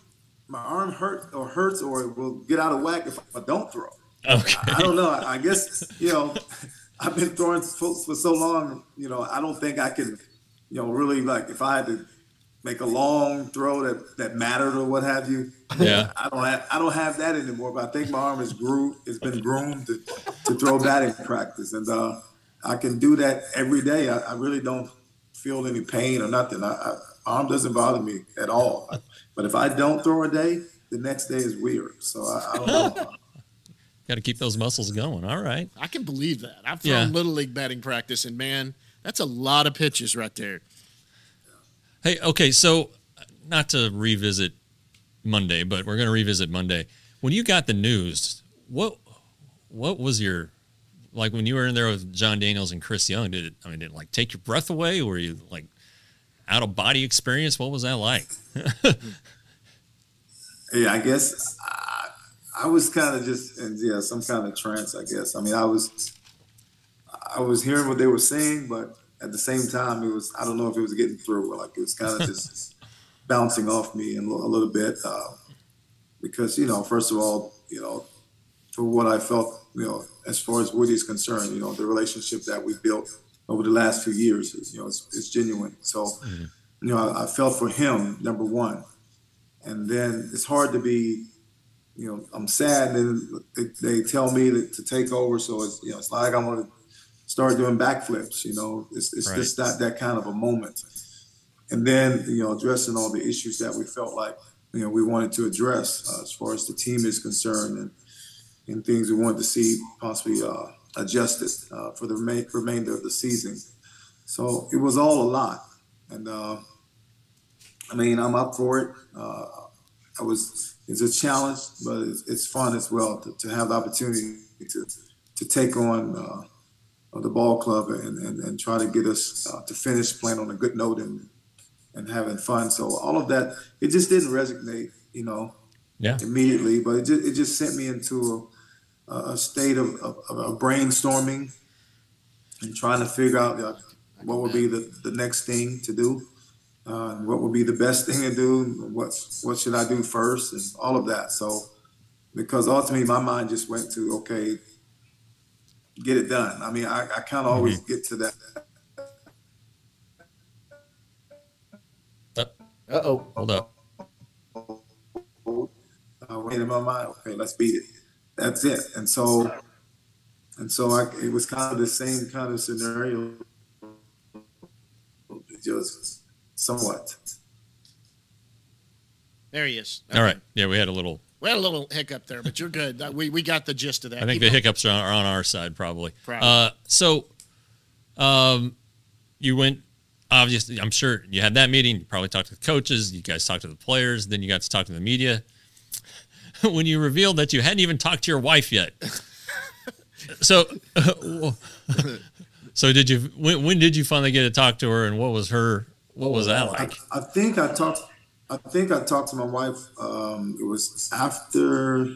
my arm hurts or hurts or will get out of whack if I don't throw. Okay. I, I don't know. I, I, guess you know I've been throwing for, for so long. You know I don't think I can you know really like if I had to make a long throw that that mattered or what have you. Yeah. I don't have I don't have that anymore. But I think my arm is grew. It's been groomed to, to throw batting practice and. uh I can do that every day. I, I really don't feel any pain or nothing. I, I, arm doesn't bother me at all. But if I don't throw a day, the next day is weird. So I, I don't know. Got to keep those muscles going. All right. I can believe that. I've thrown yeah. little league batting practice, and man, that's a lot of pitches right there. Hey, okay, so uh, not to revisit Monday, but we're going to revisit Monday. When you got the news, what what was your like when you were in there with Jon Daniels and Chris Young, did it? I mean, did it like take your breath away? Were you like out of body experience? What was that like? yeah, I guess I, I was kind of just in yeah some kind of trance. I guess. I mean, I was I was hearing what they were saying, but at the same time, it was I don't know if it was getting through. Like it was kind of just bouncing off me a little bit uh, because you know, first of all, you know, for what I felt, you know, as far as Woody is concerned, you know, the relationship that we built over the last few years is, you know, it's, it's genuine. So, mm-hmm. you know, I, I, felt for him, number one. And then it's hard to be, you know, I'm sad and they, they tell me to, to, take over. So it's, you know, it's like I want to start doing backflips, you know, it's, it's right. just not that kind of a moment. And then, you know, addressing all the issues that we felt like, you know, we wanted to address uh, as far as the team is concerned and, and things we wanted to see possibly uh, adjusted uh, for the remain, remainder of the season. So it was all a lot, and uh, I mean, I'm up for it. Uh, I was. It's a challenge, but it's, it's fun as well to, to have the opportunity to to take on uh, the ball club and, and, and try to get us uh, to finish playing on a good note and and having fun. So all of that, it just didn't resonate, you know, Yeah. immediately, but it just, it just sent me into a, state of, of, of brainstorming and trying to figure out uh, what would be the, the next thing to do, uh, what would be the best thing to do, what's what should I do first, and all of that. So, because ultimately my mind just went to okay, get it done. I mean, I, I kind of always get to that. Uh oh. Hold up. uh, wait in my mind, okay, let's beat it. That's it. And so, and so I, it was kind of the same kind of scenario, just somewhat. There he is. All right. Yeah, we had a little. We had a little hiccup there, but you're good. Uh, We, we got the gist of that. I think Keep the going. hiccups are on, are on our side, probably. Probably. Uh, so, um, you went. Obviously, I'm sure you had that meeting. You probably talked to the coaches. You guys talked to the players. Then you got to talk to the media. when you revealed that you hadn't even talked to your wife yet. so, so did you? When, when did you finally get to talk to her, and what was her? What was that I, like? I think I talked. I think I talked to my wife. Um, it was after.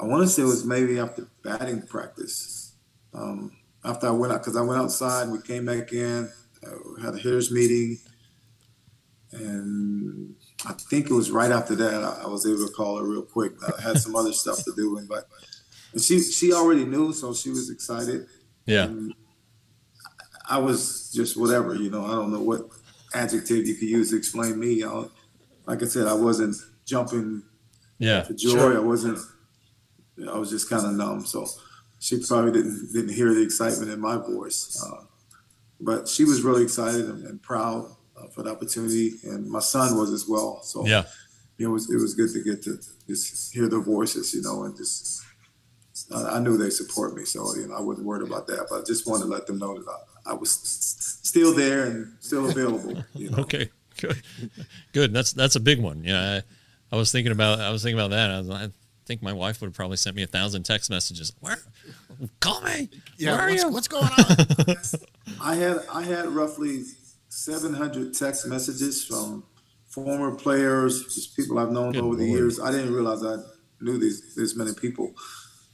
I want to say it was maybe after batting practice. Um, after I went out, because I went outside, we came back in, uh, had a hitters meeting, and I think it was right after that I, I was able to call her real quick. I had some other stuff to do, and but and she she already knew, so she was excited. Yeah. And I was just whatever, you know. I don't know what adjective you could use to explain me. I, like I said, I wasn't jumping Yeah. for joy. I wasn't. I was just kind of numb. So she probably didn't didn't hear the excitement in my voice. Uh, but she was really excited and, and proud uh, for the opportunity, and my son was as well. So Yeah. it was it was good to get to just hear their voices, you know, and just I, I knew they support me, so you know I wasn't worried about that. But I just wanted to let them know that I, I was still there and still available. You know? Okay, good, good. That's that's a big one. Yeah, I, I was thinking about I was thinking about that. I, was, I think my wife would have probably sent me a thousand text messages. Where? Call me. Yeah, Where are what's, you? what's going on? I had I had roughly 700 text messages from former players, just people I've known Good over the years. I didn't realize I knew these this many people,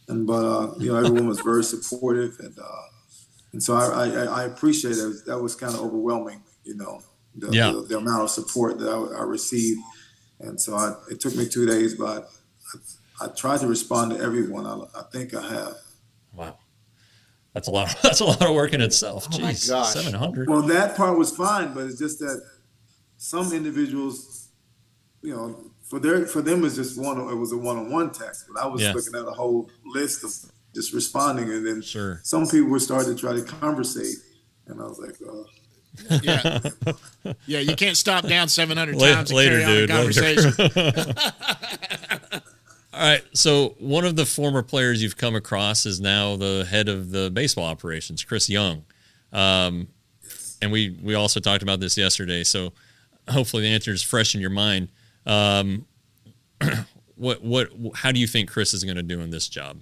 and but uh, you know everyone was very supportive, and uh, and so I I, I appreciate it. That was kind of overwhelming, you know, the, Yeah. the, the amount of support that I, I received, and so I, it took me two days, but I, I tried to respond to everyone. I, I think I have. Wow, that's a lot. That's a lot of work in itself. Oh my Jeez, gosh. seven hundred. Well, that part was fine, but it's just that some individuals, you know, for their for them it's just one. It was a one-on-one text, but I was Yeah. looking at a whole list of just responding, and then Sure. some people were starting to try to conversate, and I was like, uh, yeah. Yeah, you can't stop down 700 La- times and later, carry on a dude, later. All right. So one of the former players you've come across is now the head of the baseball operations, Chris Young. Um, and we we also talked about this yesterday. So hopefully the answer is fresh in your mind. Um, what what how do you think Chris is going to do in this job?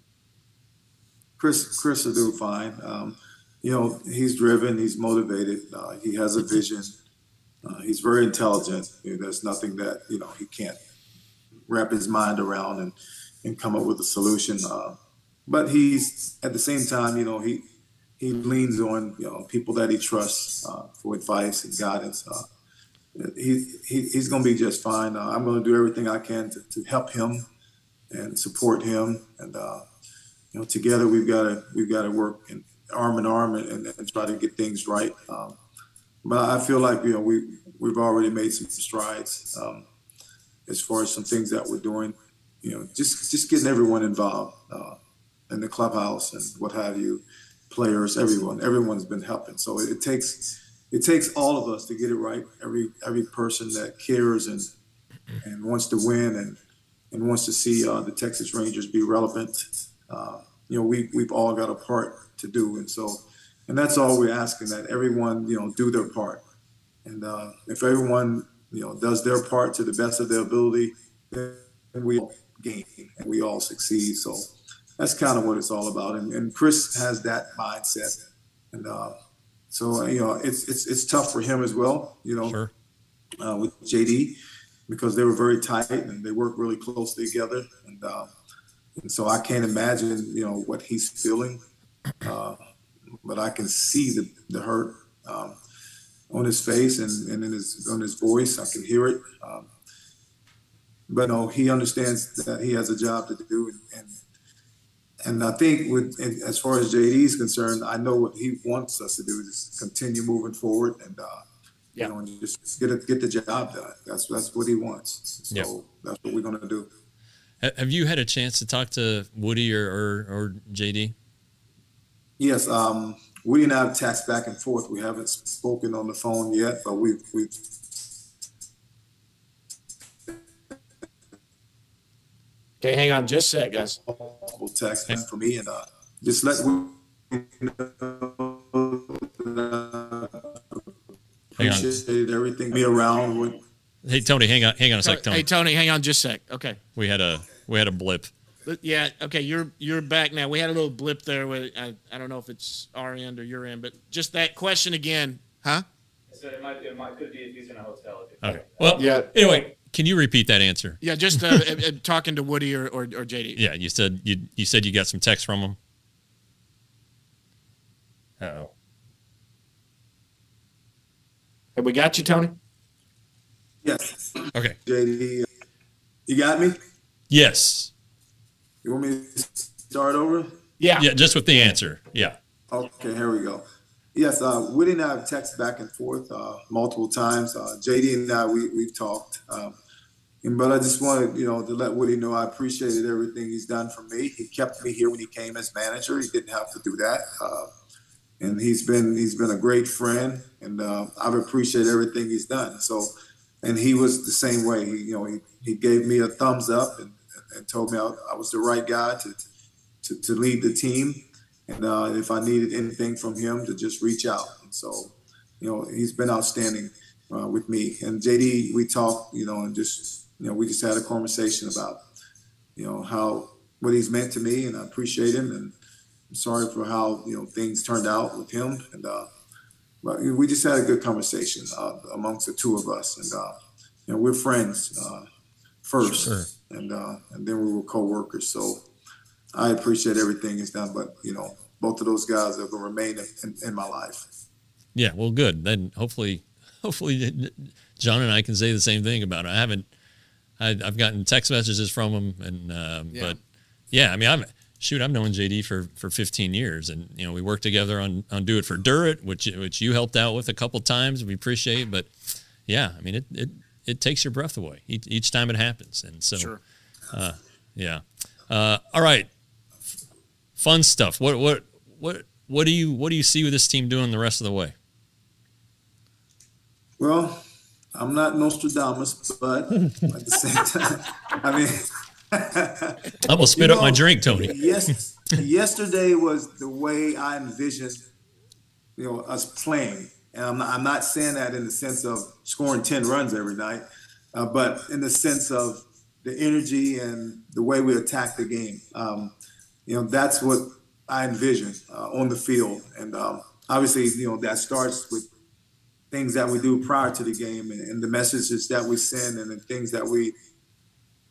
Chris, Chris will do fine. Um, you know, he's driven, he's motivated, uh, he has a vision. Uh, he's very intelligent. You know, there's nothing that you know he can't wrap his mind around and and come up with a solution. Uh, but he's at the same time, you know, he he leans on you know people that he trusts uh, for advice and guidance. Uh, he, he he's going to be just fine. Uh, I'm going to do everything I can to, to help him and support him. And uh, you know, together we've got to we've got to work in, arm in arm and, and, and try to get things right. Um, but I feel like you know we we've already made some strides um, as far as some things that we're doing. You know, just just getting everyone involved uh, in the clubhouse and what have you, players, everyone, everyone's been helping. So it, it takes it takes all of us to get it right. Every every person that cares and and wants to win and and wants to see uh, the Texas Rangers be relevant. Uh, you know, we we've all got a part to do, and so and that's all we're asking that everyone you know do their part. And uh, if everyone you know, does their part to the best of their ability, then we all gain and we all succeed. So that's kind of what it's all about. And, and Chris has that mindset, and uh, so you know, it's it's it's tough for him as well. You know, Sure. uh, with JD because they were very tight and they worked really closely together. And, uh, and so I can't imagine, you know, what he's feeling. Uh, but I can see the, the hurt um, on his face and, and in his on his voice. I can hear it. Um, but no, he understands that he has a job to do, and and, and I think with and as far as JD is concerned, I know what he wants us to do is continue moving forward and uh, Yeah. you know and just get it, get the job done. That's that's what he wants. So Yeah. that's what we're gonna do. Have you had a chance to talk to Woody or or, or JD? Yes, um, we didn't have texted back and forth. We haven't spoken on the phone yet, but we've we've Okay, hang on just a sec, guys. multiple texts for me and uh, just let we know that I Hang on. appreciate everything be around with Hey Tony, hang on, hang on a sec, Tony. Hey Tony, hang on just a sec. Okay. We had a we had a blip. But Yeah, okay, you're you're back now. We had a little blip there with I, I don't know if it's our end or your end, but just that question again, huh? So it might, it might could be if he's in a hotel. Okay. Well, Yeah. Anyway, can you repeat that answer? Yeah, just uh, uh, uh, talking to Woody or, or, or JD. Yeah, you said you you said you got some text from him. Oh. Have we got you, Tony? yes, Okay. JD. You got me? Yes. You want me to start over? Yeah. Yeah, just with the answer. Yeah. Okay, here we go. Yes, uh, Woody and I have texted back and forth uh, multiple times. Uh, JD and I, we, we've talked. Um, and, but I just wanted, you know, to let Woody know I appreciated everything he's done for me. He kept me here when he came as manager. He didn't have to do that. Uh, and he's been he's been a great friend, and uh, I've appreciated everything he's done. So, and he was the same way. He, you know, he, he gave me a thumbs up and, and told me I, I was the right guy to, to, to lead the team and uh, if I needed anything from him, to just reach out. And so, you know, he's been outstanding uh, with me. And JD, we talked, you know, and just, you know, we just had a conversation about, you know, how what he's meant to me, and I appreciate him. And I'm sorry for how you know things turned out with him. And uh, but we just had a good conversation uh, amongst the two of us, and uh, you know, we're friends uh, first, Sure. And uh, and then we were co-workers. So. I appreciate everything he's done, but you know, both of those guys are going to remain in, in my life. Yeah. Well, good. Then hopefully, hopefully, John and I can say the same thing about it. I haven't. I, I've gotten text messages from him, and um, Yeah. but yeah, I mean, I'm shoot. I've known JD for for 15 years, and you know, we worked together on on Do It for Durrett, which which you helped out with a couple times. We appreciate, but yeah, I mean, it it it takes your breath away each, each time it happens, and so Sure. yeah. Uh, all right. F- Fun stuff. What what what what do you what do you see with this team doing the rest of the way? Well, I'm not Nostradamus, but at the same time, I mean, I'm gonna spit You up my drink, Tony. Yes, yesterday was the way I envisioned, you know, us playing. And I'm not, I'm not saying that in the sense of scoring 10 runs every night, uh, but in the sense of the energy and the way we attack the game. Um, you know, that's what I envision uh, on the field. And um, obviously, you know, that starts with things that we do prior to the game and, and the messages that we send and the things that we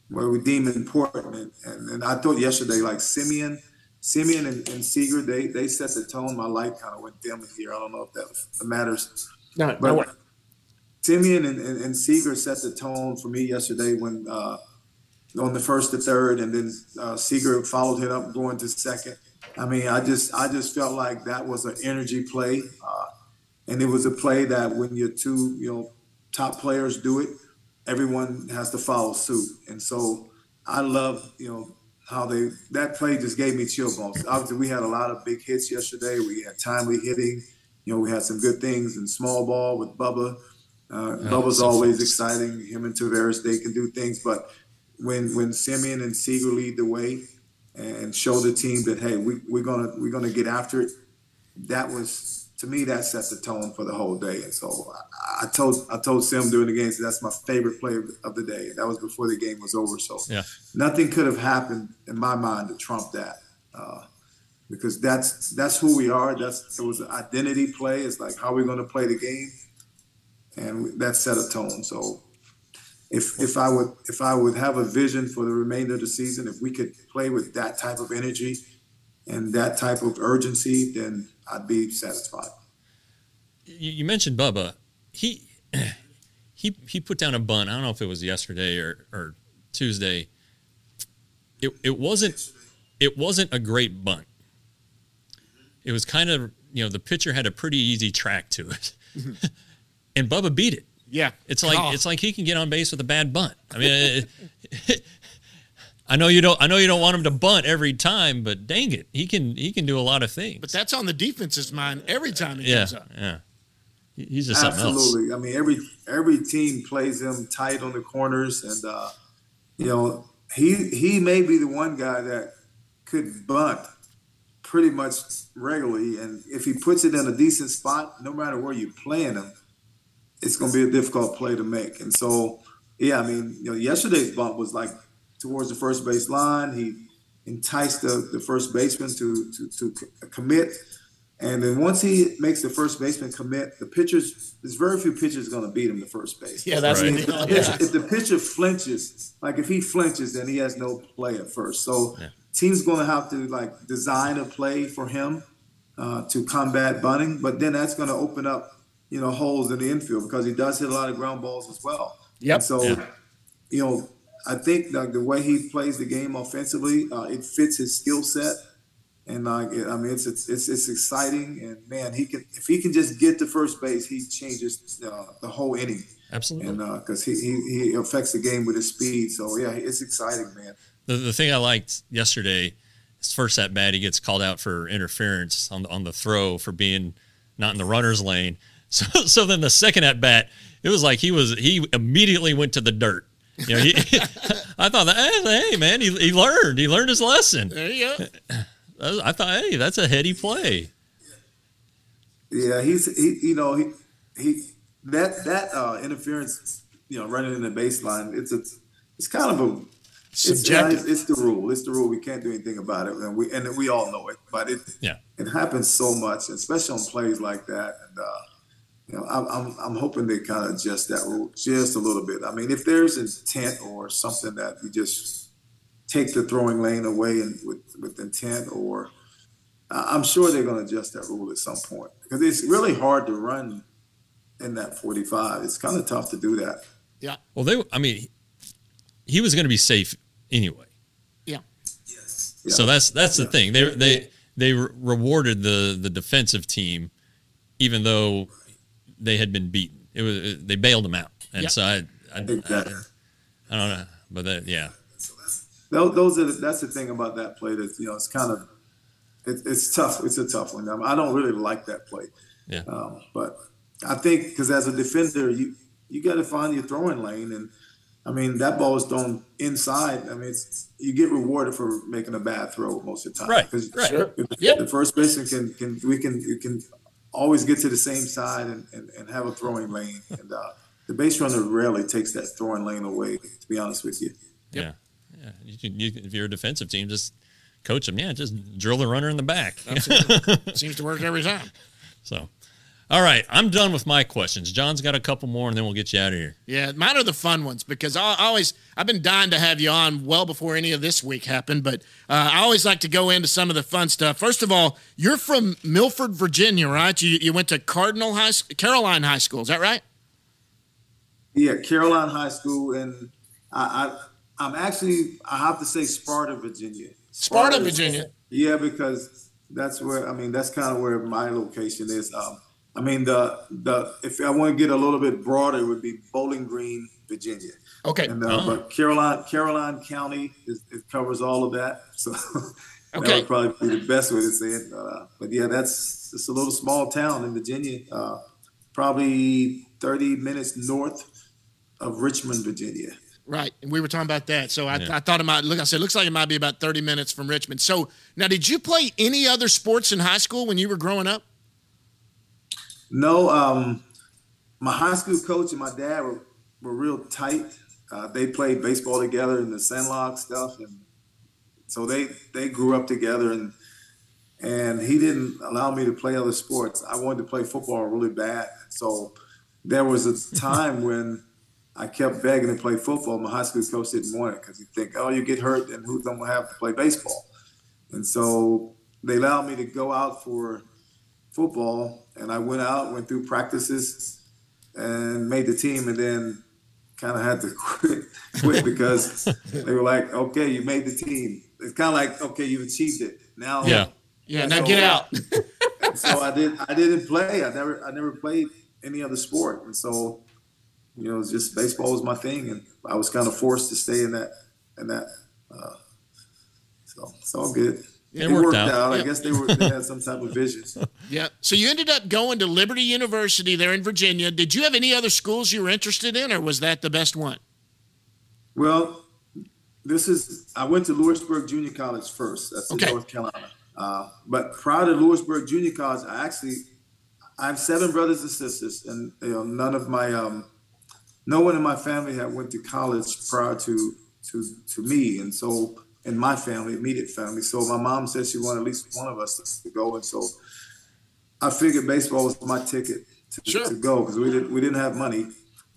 where we deem important. And, and I thought yesterday, like Semien, Semien and, and Seager, they they set the tone. My light kind of went dim here. I don't know if that matters. No, no But way. Semien and, and, and Seager set the tone for me yesterday when uh, on the first to third, and then uh, Seager followed him up going to second. I mean, I just I just felt like that was an energy play, uh, and it was a play that when your two you know top players do it, everyone has to follow suit. And so I love you know how they that play just gave me chill bumps. Obviously, we had a lot of big hits yesterday. We had timely hitting. You know, we had some good things in small ball with Bubba. Uh, Bubba's always fun. exciting. Him and Taveras, they can do things. But when when Semien and Seager lead the way and show the team that hey, we, we're gonna we're gonna get after it, that was to me that set the tone for the whole day. And so I, I told I told Sim during the game so that's my favorite play of, of the day. That was before the game was over. So Yeah. nothing could have happened in my mind to trump that. Uh, because that's that's who we are. That's it was an identity play. It's like how we're going to play the game, and that set a tone. So, if if I would if I would have a vision for the remainder of the season, if we could play with that type of energy and that type of urgency, then I'd be satisfied. you, you mentioned Bubba. He he he put down a bunt. I don't know if it was yesterday or, or Tuesday. It it wasn't it wasn't a great bunt. It was kind of you know the pitcher had a pretty easy track to it, mm-hmm. and Bubba beat it. Yeah. It's like Oh. it's like he can get on base with a bad bunt. I mean, it- I know you don't I know you don't want him to bunt every time, but dang it, he can he can do a lot of things. But that's on the defense's mind every time he yeah, comes up. yeah. He's just something else. Absolutely. I mean, every every team plays him tight on the corners, and uh, you know he he may be the one guy that could bunt pretty much regularly, and if he puts it in a decent spot, no matter where you're playing him, it's going to be a difficult play to make. And so, yeah, I mean, you know, yesterday's bunt was like towards the first base line. He enticed the, the first baseman to, to to commit. And then once he makes the first baseman commit, the pitchers there's very few pitchers going to beat him to first base. Yeah, that's Right. If the, deal. pitcher, if the pitcher flinches, like if he flinches, then he has no play at first. So Yeah. team's going to have to like design a play for him uh, to combat bunting, but then that's going to open up you know holes in the infield because he does hit a lot of ground balls as well. Yep. And so Yeah. you know, I think like the way he plays the game offensively, uh, it fits his skill set. And like, it, I mean, it's, it's it's it's exciting, and man, he can if he can just get to first base, he changes uh, the whole inning Absolutely. and because he, he he affects the game with his speed. So yeah, it's exciting, man. The, the thing I liked yesterday, his first at bat, he gets called out for interference on the, on the throw for being not in the runner's lane. So so then the second at bat, it was like he was he immediately went to the dirt. You know, he, I thought that hey, hey man, he, he learned he learned his lesson. There you go. I thought hey, that's a heady play. Yeah, he's he you know he he that that uh, interference, you know, running in the baseline, it's a it's kind of a it's, Subjective. it's, it's the rule. It's the rule. We can't do anything about it, and we and we all know it. But it Yeah. it happens so much, especially on plays like that. And uh, you know, I'm, I'm I'm hoping they kind of adjust that rule just a little bit. I mean, if there's intent or something that you just take the throwing lane away and with with intent, or I- I'm sure they're going to adjust that rule at some point because it's really hard to run in that 45. It's kind of tough to do that. Yeah. Well, they I mean, he was going to be safe anyway. Yeah. So that's that's the thing. They they they re- rewarded the the defensive team, even though they had been beaten. It was they bailed them out, and Yeah. so I I, Exactly. I don't know, but that, yeah, Those, those are the, that's the thing about that play that you know it's kind of it, it's tough. It's a tough one. I, mean, I don't really like that play. Yeah. Um, but I think because as a defender, you you got to find your throwing lane, and I mean that ball is thrown inside. I mean, it's you get rewarded for making a bad throw most of the time. Right, 'Cause right. Sure. The, Yep. the first baseman can can we can you can always get to the same side and, and, and have a throwing lane, and uh, the base runner rarely takes that throwing lane away. To be honest with you. yeah, yeah. You can, you, if you're a defensive team, just coach them. Yeah, just drill the runner in the back. Seems to work every time. so, all right, I'm done with my questions. John's got a couple more, and then we'll get you out of here. Yeah, mine are the fun ones because I I always I've been dying to have you on well before any of this week happened, but uh, I always like to go into some of the fun stuff. First of all, you're from Milford, Virginia, right? You you went to Cardinal High S- Caroline High School, is that right? Yeah, Caroline High School, and I, I I'm actually I have to say Sparta, Virginia. Sparta, is- Virginia. Yeah, because that's where I mean that's kind of where my location is. Um, I mean the the if I want to get a little bit broader, it would be Bowling Green, Virginia. Okay. And uh, but Caroline Caroline County is, it covers all of that. So that Okay. would probably be the best way to say it. Uh, but yeah, that's it's a little small town in Virginia, uh, probably 30 minutes north of Richmond, Virginia. Right, and we were talking about that. So I, Yeah. I thought it might look. I said, looks like it might be about thirty minutes from Richmond. So now, did you play any other sports in high school when you were growing up? No, um, my high school coach and my dad were, were real tight. Uh, they played baseball together in the Sandlot stuff, and so they they grew up together. And and he didn't allow me to play other sports. I wanted to play football really bad, so there was a time when I kept begging to play football. My high school coach didn't want it because he'd think, "Oh, you get hurt, and who's going to have to play baseball?" And so they allowed me to go out for football, and I went out, went through practices, and made the team, and then kind of had to quit, quit because they were like, "Okay, you made the team." It's kind of like, "Okay, you've achieved it." Now, Yeah. Yeah, now get out. so I did. I didn't play. I never. I never played any other sport, and so you know, just baseball was my thing, and I was kind of forced to stay in that. In that. Uh, so it's all good. It worked out. I Yep. guess they were they had some type of vision. Yeah. So you ended up going to Liberty University there in Virginia. Did you have any other schools you were interested in, or was that the best one? Well, this is I went to Louisburg Junior College first. That's Okay. in North Carolina. Uh, but prior to Louisburg Junior College, I actually I have seven brothers and sisters, and you know none of my um, no one in my family had went to college prior to to to me, and so in my family, immediate family. So my mom said she wanted at least one of us to go, and so I figured baseball was my ticket to, Sure. to go because we didn't we didn't have money.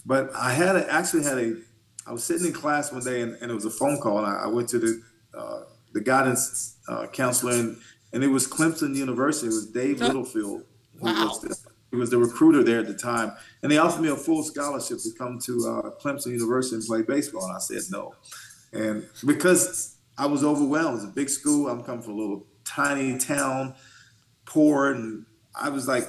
But I had a, actually had a I was sitting in class one day and, and it was a phone call and I, I went to the uh, the guidance uh, counselor and, and it was Clemson University. It was Dave Littlefield. who Wow. was the, he was the recruiter there at the time, and they offered me a full scholarship to come to uh, Clemson University and play baseball. And I said no, and because I was overwhelmed. It was a big school. I'm coming from a little tiny town, poor, and I was like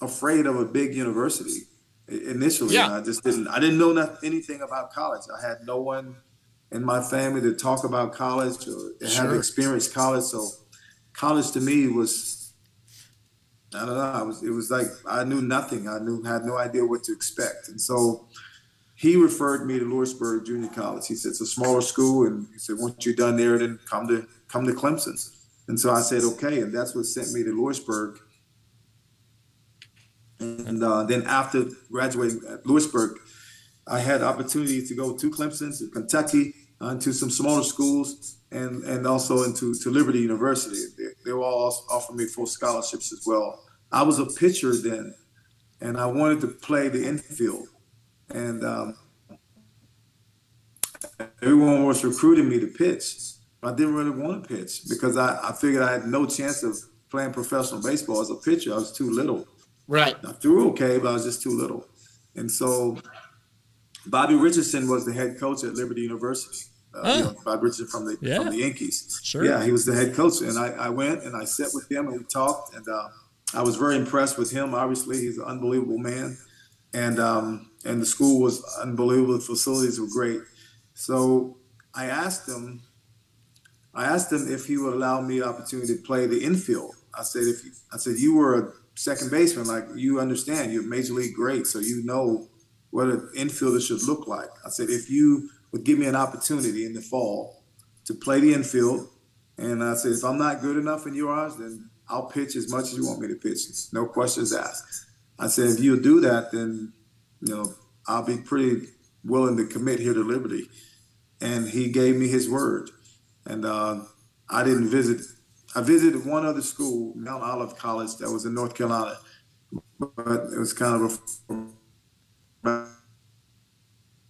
afraid of a big university initially. Yeah. I just didn't. I didn't know not, anything about college. I had no one in my family to talk about college or have Sure. experienced college. So college to me was. I don't know. I was. It was like I knew nothing. I knew had no idea what to expect, and so he referred me to Louisburg Junior College. He said it's a smaller school, and he said once you're done there, then come to come to Clemson. And so I said okay, and that's what sent me to Louisburg. And uh, then after graduating at Louisburg, I had opportunity to go to Clemson, to Kentucky, uh, to some smaller schools, and and also into to Liberty University. They, they were all offering me full scholarships as well. I was a pitcher then, and I wanted to play the infield, and um, everyone was recruiting me to pitch. I didn't really want to pitch because I, I figured I had no chance of playing professional baseball as a pitcher. I was too little. Right. I threw okay, but I was just too little. And so Bobby Richardson was the head coach at Liberty University. Uh, you Oh. know, Bobby Richardson from the Yeah. from the Yankees. Sure. Yeah, he was the head coach, and I, I went and I sat with him and we talked, and uh, I was very impressed with him. Obviously, he's an unbelievable man, and um, and the school was unbelievable. The facilities were great. So I asked him, I asked him if he would allow me the opportunity to play the infield. I said, if you, I said you were a second baseman, like you understand, you're major league great, so you know what an infielder should look like. I said, if you would give me an opportunity in the fall to play the infield, and I said, if I'm not good enough in your eyes, then I'll pitch as much as you want me to pitch. No questions asked. I said, if you'll do that, then you know I'll be pretty willing to commit here to Liberty. And he gave me his word. And uh, I didn't visit. I visited one other school, Mount Olive College, that was in North Carolina, but it was kind of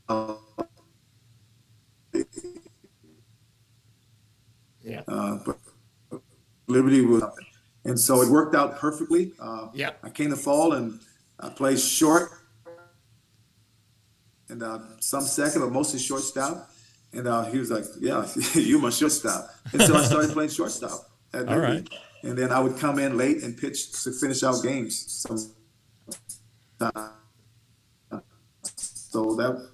a Yeah. uh, but Liberty was, and so it worked out perfectly. Uh, Yeah. I came to fall and I played short and uh, some second, but mostly shortstop. And uh, he was like, "Yeah, you my shortstop." And so I started playing shortstop. At All Liberty. right. And then I would come in late and pitch to finish out games. So, so that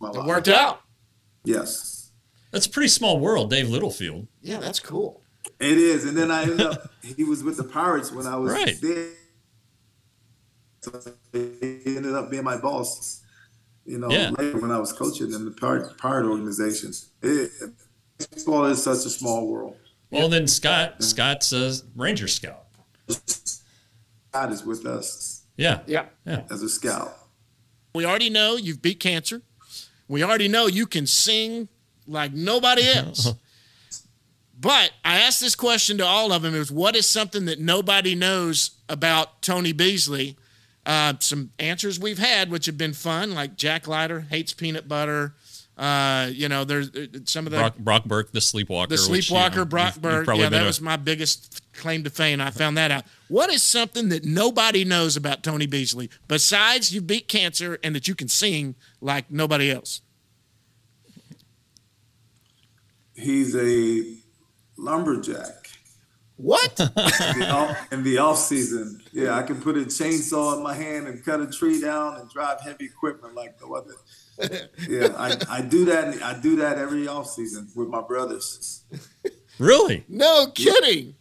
my It life. worked out. Yes, That's a pretty small world, Dave Littlefield. Yeah, that's cool. it is. And then I ended up. he was with the Pirates when I was Right. there. So he ended up being my boss. You know, Yeah. later when I was coaching in the Pirate, Pirate organization. It, baseball is such a small world. Well, then Scott Scott's a Ranger scout. God is with us. Yeah. Yeah. Yeah. as a scout. We already know you've beat cancer. We already know you can sing like nobody else. but I asked this question to all of them: "Is what is something that nobody knows about Tony Beasley?" Uh, some answers we've had, which have been fun, like Jack Leiter hates peanut butter. Uh, you know, there's uh, some of the Brock, Brock Burke, the sleepwalker. the which, you sleepwalker, know, Brock you've- you've Burke. Yeah, that a- was my biggest claim to fame. I found that out. What is something that nobody knows about Tony Beasley besides you beat cancer and that you can sing like nobody else? He's a lumberjack. What? In the off, in the off season, yeah, I can put a chainsaw in my hand and cut a tree down and drive heavy equipment like no other. Yeah, I, I do that. I do that every off season with my brothers. Really? no kidding.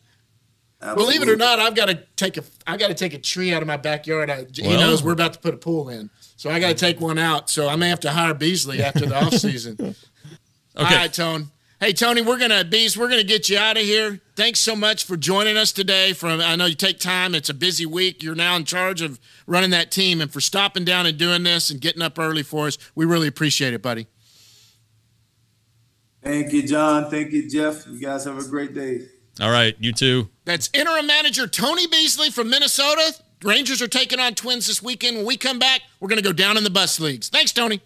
Believe it or not, I've got to take a I got to take a tree out of my backyard. I, he Well- knows we're about to put a pool in, so I got to take one out. So I may have to hire Beasley after the off season. All Okay. right, Tone. Hey, Tony, we're gonna Bees, we're gonna get you out of here. Thanks so much for joining us today. From I know you take time; it's a busy week. You're now in charge of running that team, and for stopping down and doing this and getting up early for us, we really appreciate it, buddy. Thank you, John. Thank you, Jeff. You guys have a great day. All right. You too. That's interim manager Tony Beasley from Minnesota. Rangers are taking on Twins this weekend. When we come back, we're gonna go down in the bus leagues. Thanks, Tony.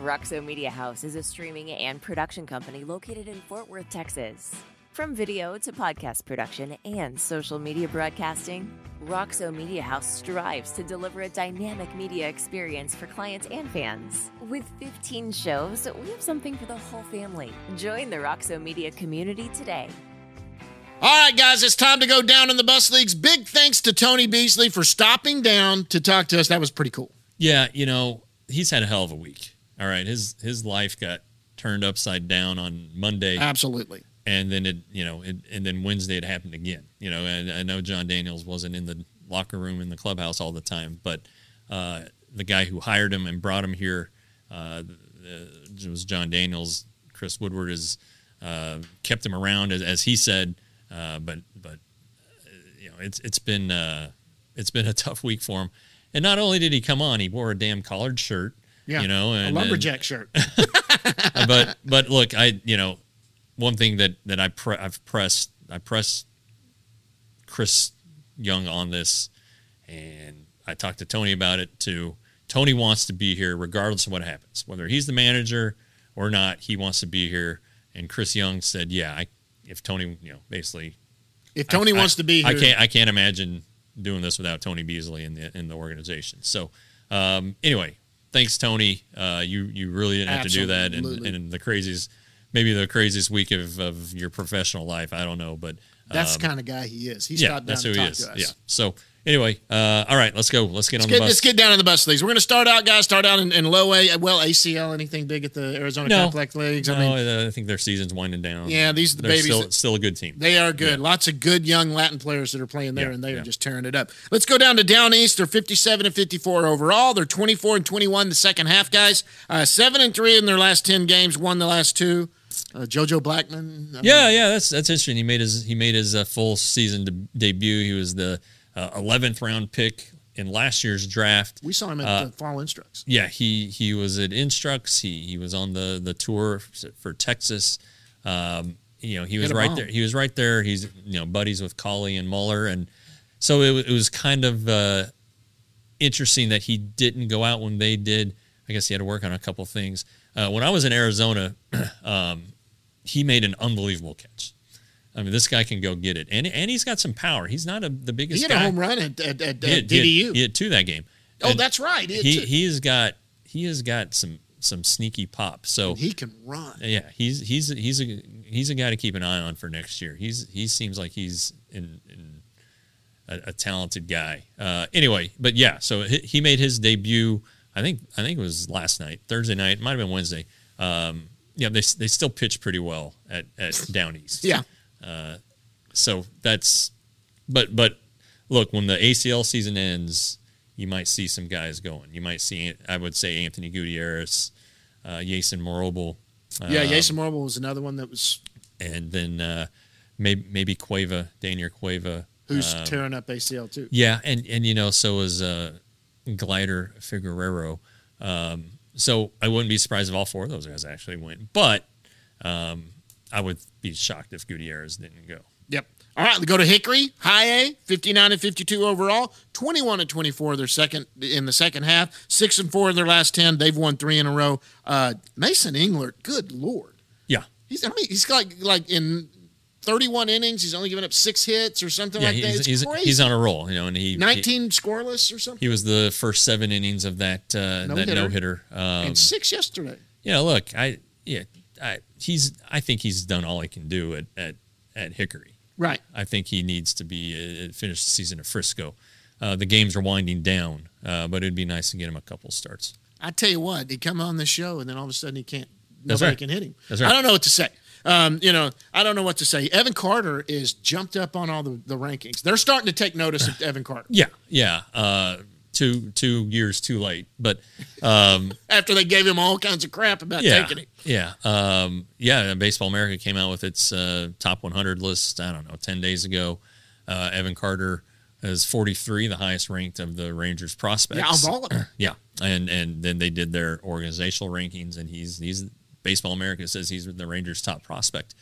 Roxo Media House is a streaming and production company located in Fort Worth, Texas. From video to podcast production and social media broadcasting, Roxo Media House strives to deliver a dynamic media experience for clients and fans. With 15 shows, we have something for the whole family. Join the Roxo Media community today. All right, guys, it's time to go down in the bus leagues. Big thanks to Tony Beasley for stopping down to talk to us. That was pretty cool. Yeah. You know, he's had a hell of a week. All right. His his life got turned upside down on Monday. Absolutely. and then it you know it, and then wednesday it happened again you know and i know jon daniels wasn't in the locker room in the clubhouse all the time but uh, the guy who hired him and brought him here uh, it was jon daniels chris woodward has uh, kept him around as, as he said uh, but but uh, you know it's it's been uh, it's been a tough week for him and not only did he come on he wore a damn collared shirt Yeah. you know and, a and- lumberjack shirt. but but look, I you know, one thing that that I pre- I've pressed I pressed Chris Young on this, and I talked to Tony about it too. Tony wants to be here regardless of what happens, whether he's the manager or not. He wants to be here, and Chris Young said, "Yeah, I, if Tony, you know, basically, If Tony I- wants to be here, I can't I can't imagine doing this without Tony Beasley in the in the organization. So um, anyway, thanks Tony. Uh, you you really didn't have to do that, and, and the craziest maybe the craziest week of, of your professional life. I don't know, but That's um, the kind of guy he is. He yeah, stopped down that's to who talk he is. to us. Yeah. So anyway, uh, all right, let's go. Let's get on Let's the get, bus. let's get down in the bus leagues. We're going to start out, guys. Start out in, in low A. Well, ACL, anything big at the Arizona No. Complex Leagues? no, I mean, uh, I think their season's winding down. Yeah, these are the They're babies Still, that- still a good team. They are good. Yeah. Lots of good young Latin players that are playing there, Yeah, and they are just tearing it up. Let's go down to Down East. They're 57 and 54 overall. They're 24 and 21 the second half, guys. Uh, seven and three in their last 10 games. Won the last two. Uh, JoJo Blackmon. I mean, Yeah, yeah, that's that's interesting. He made his he made his uh, full season de- debut. He was the uh, eleventh round pick in last year's draft. we saw him at Uh, the Fall Instructs. Yeah, he he was at Instructs. He he was on the the tour for Texas. Um, you know, he was right there. He was right there. He's you know buddies with Colley and Muller, and so it, it was kind of uh, interesting that he didn't go out when they did. I guess he had to work on a couple things. Uh, when I was in Arizona, um, he made an unbelievable catch. I mean, this guy can go get it, and and he's got some power. He's not a, the biggest. He had guy. a home run at, at, at, He had- he had- DDU. He had two that game. oh, And that's right. He he, has got he has got some some sneaky pop. So he can run. yeah, he's he's he's a he's a guy to keep an eye on for next year. He's he seems like he's in, in a, a talented guy. Uh, anyway, but yeah, so he, he made his debut. I think I think it was last night, Thursday night. It might have been Wednesday. Um, yeah, they they still pitch pretty well at at Down East. Yeah. So that's, but but look, when the ACL season ends, you might see some guys going. You might see, I would say, Anthony Gutierrez, uh, Yeison Morrobel, Yeah, um, Yeison Morrobel was another one that was and then uh, maybe maybe Cueva, Daniel Cueva. who's tearing up ACL too. Yeah, and and you know, so is uh, Gleider Figuereo. Um, so I wouldn't be surprised if all four of those guys actually went, but um, I would be shocked if Gutierrez didn't go. Yep. All right, go to Hickory, high A, 59 and 52 overall, 21 and 24 their second in the second half, 6 and 4 in their last 10. They've won 3 in a row. Uh, Mason Englert, good lord. Yeah, He's I mean, he's like like in 31 innings, he's only given up 6 hits or something yeah, like that. he's It's he's, crazy. he's on a roll, you know, and he 19 scoreless or something. He, he was the first seven innings of that uh, that No-hitter. no hitter. Um, and 6 yesterday. Yeah, look, I yeah, I, he's I think he's done all he can do at at, at Hickory. Right. I think he needs to be uh, finish the season at Frisco. Uh, the games are winding down, uh, but it'd be nice to get him a couple starts. I tell you what, he come on the show and then all of a sudden he can't. That's Nobody right. can hit him. That's right. I don't know what to say. Um, you know, I don't know what to say. Evan Carter is jumped up on all the, the rankings. They're starting to take notice of Evan Carter Yeah, yeah. Uh, two two years too late, but um, after they gave him all kinds of crap about yeah, taking him. yeah, um, yeah. Baseball America came out with its uh, top 100 list. I don't know, 10 days ago. Uh, Evan Carter is 43, the highest ranked of the Rangers prospects. Yeah, of all of them. Yeah, and and then they did their organizational rankings, and he's he's Baseball America says he's the Rangers' top prospect.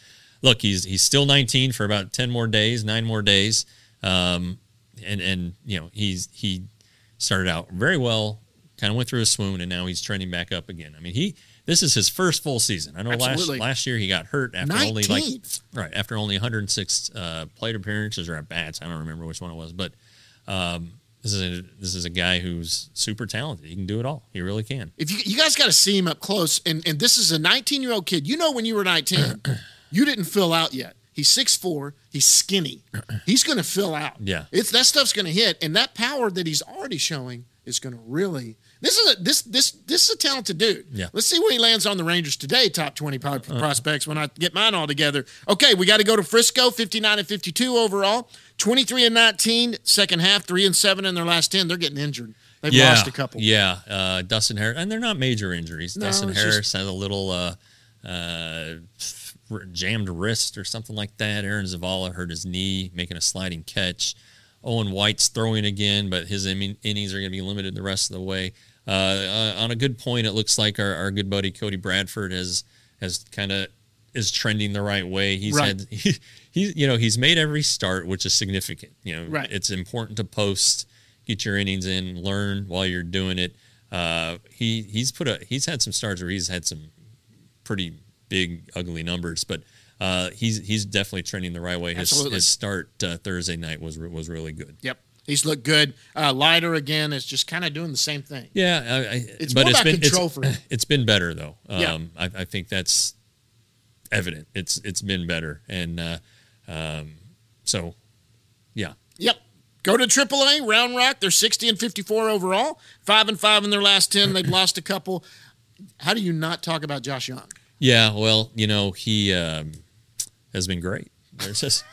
Look, he's he's still 19 for about 10 more days, nine more days, um, and and you know he's he started out very well, kind of went through a swoon, and now he's trending back up again. I mean, he this is his first full season. I know last Absolutely. last year he got hurt after only like right after only 106 uh, plate appearances or at bats. I don't remember which one it was, but um, this is a, this is a guy who's super talented. He can do it all. He really can. If you you guys got to see him up close, and and this is a 19 year old kid. You know, when you were 19, you didn't fill out yet. He's 6'4", He's skinny. He's going to fill out. Yeah. it's that stuff's going to hit, and that power that he's already showing is going to really. This is a this this this is a talented dude. Yeah. Uh-huh. Let's see where he lands on the Rangers today. Top 20 pro- prospects when I get mine all together. Okay, we got to go to Frisco. 59 and 52 overall. 23 and 19 second half. Three and seven in their last 10. They're getting injured. They've yeah, lost a couple. Yeah, uh, Dustin Harris, and they're not major injuries. No, Dustin Harris had a little uh, uh, jammed wrist or something like that. Aaron Zavala hurt his knee making a sliding catch. Owen White's throwing again, but his innings are going to be limited the rest of the way. Uh, uh, on a good point, it looks like our, our good buddy Cody Bradford has has kind of is trending the right way. He's Right. had he, he's you know he's made every start, which is significant. You know, Right. it's important to post, get your innings in, learn while you're doing it. Uh, he he's put a he's had some starts where he's had some pretty big ugly numbers, but uh, he's he's definitely trending the right way. His, Absolutely. his start uh, Thursday night was was really good. Yep. He's looked good. Uh, Leiter again is just kind of doing the same thing. Yeah, I, I, It's but more it's about been control it's, for him. it's been better though. Yeah. Um, I, I think that's evident. It's it's been better, and uh, um, so yeah, Yep. Go to AAA, Round Rock. They're 60 and 54 overall. Five and five in their last 10. They've lost a couple. How do you not talk about Josh Jung? Yeah. Well, you know he um, has been great. There's just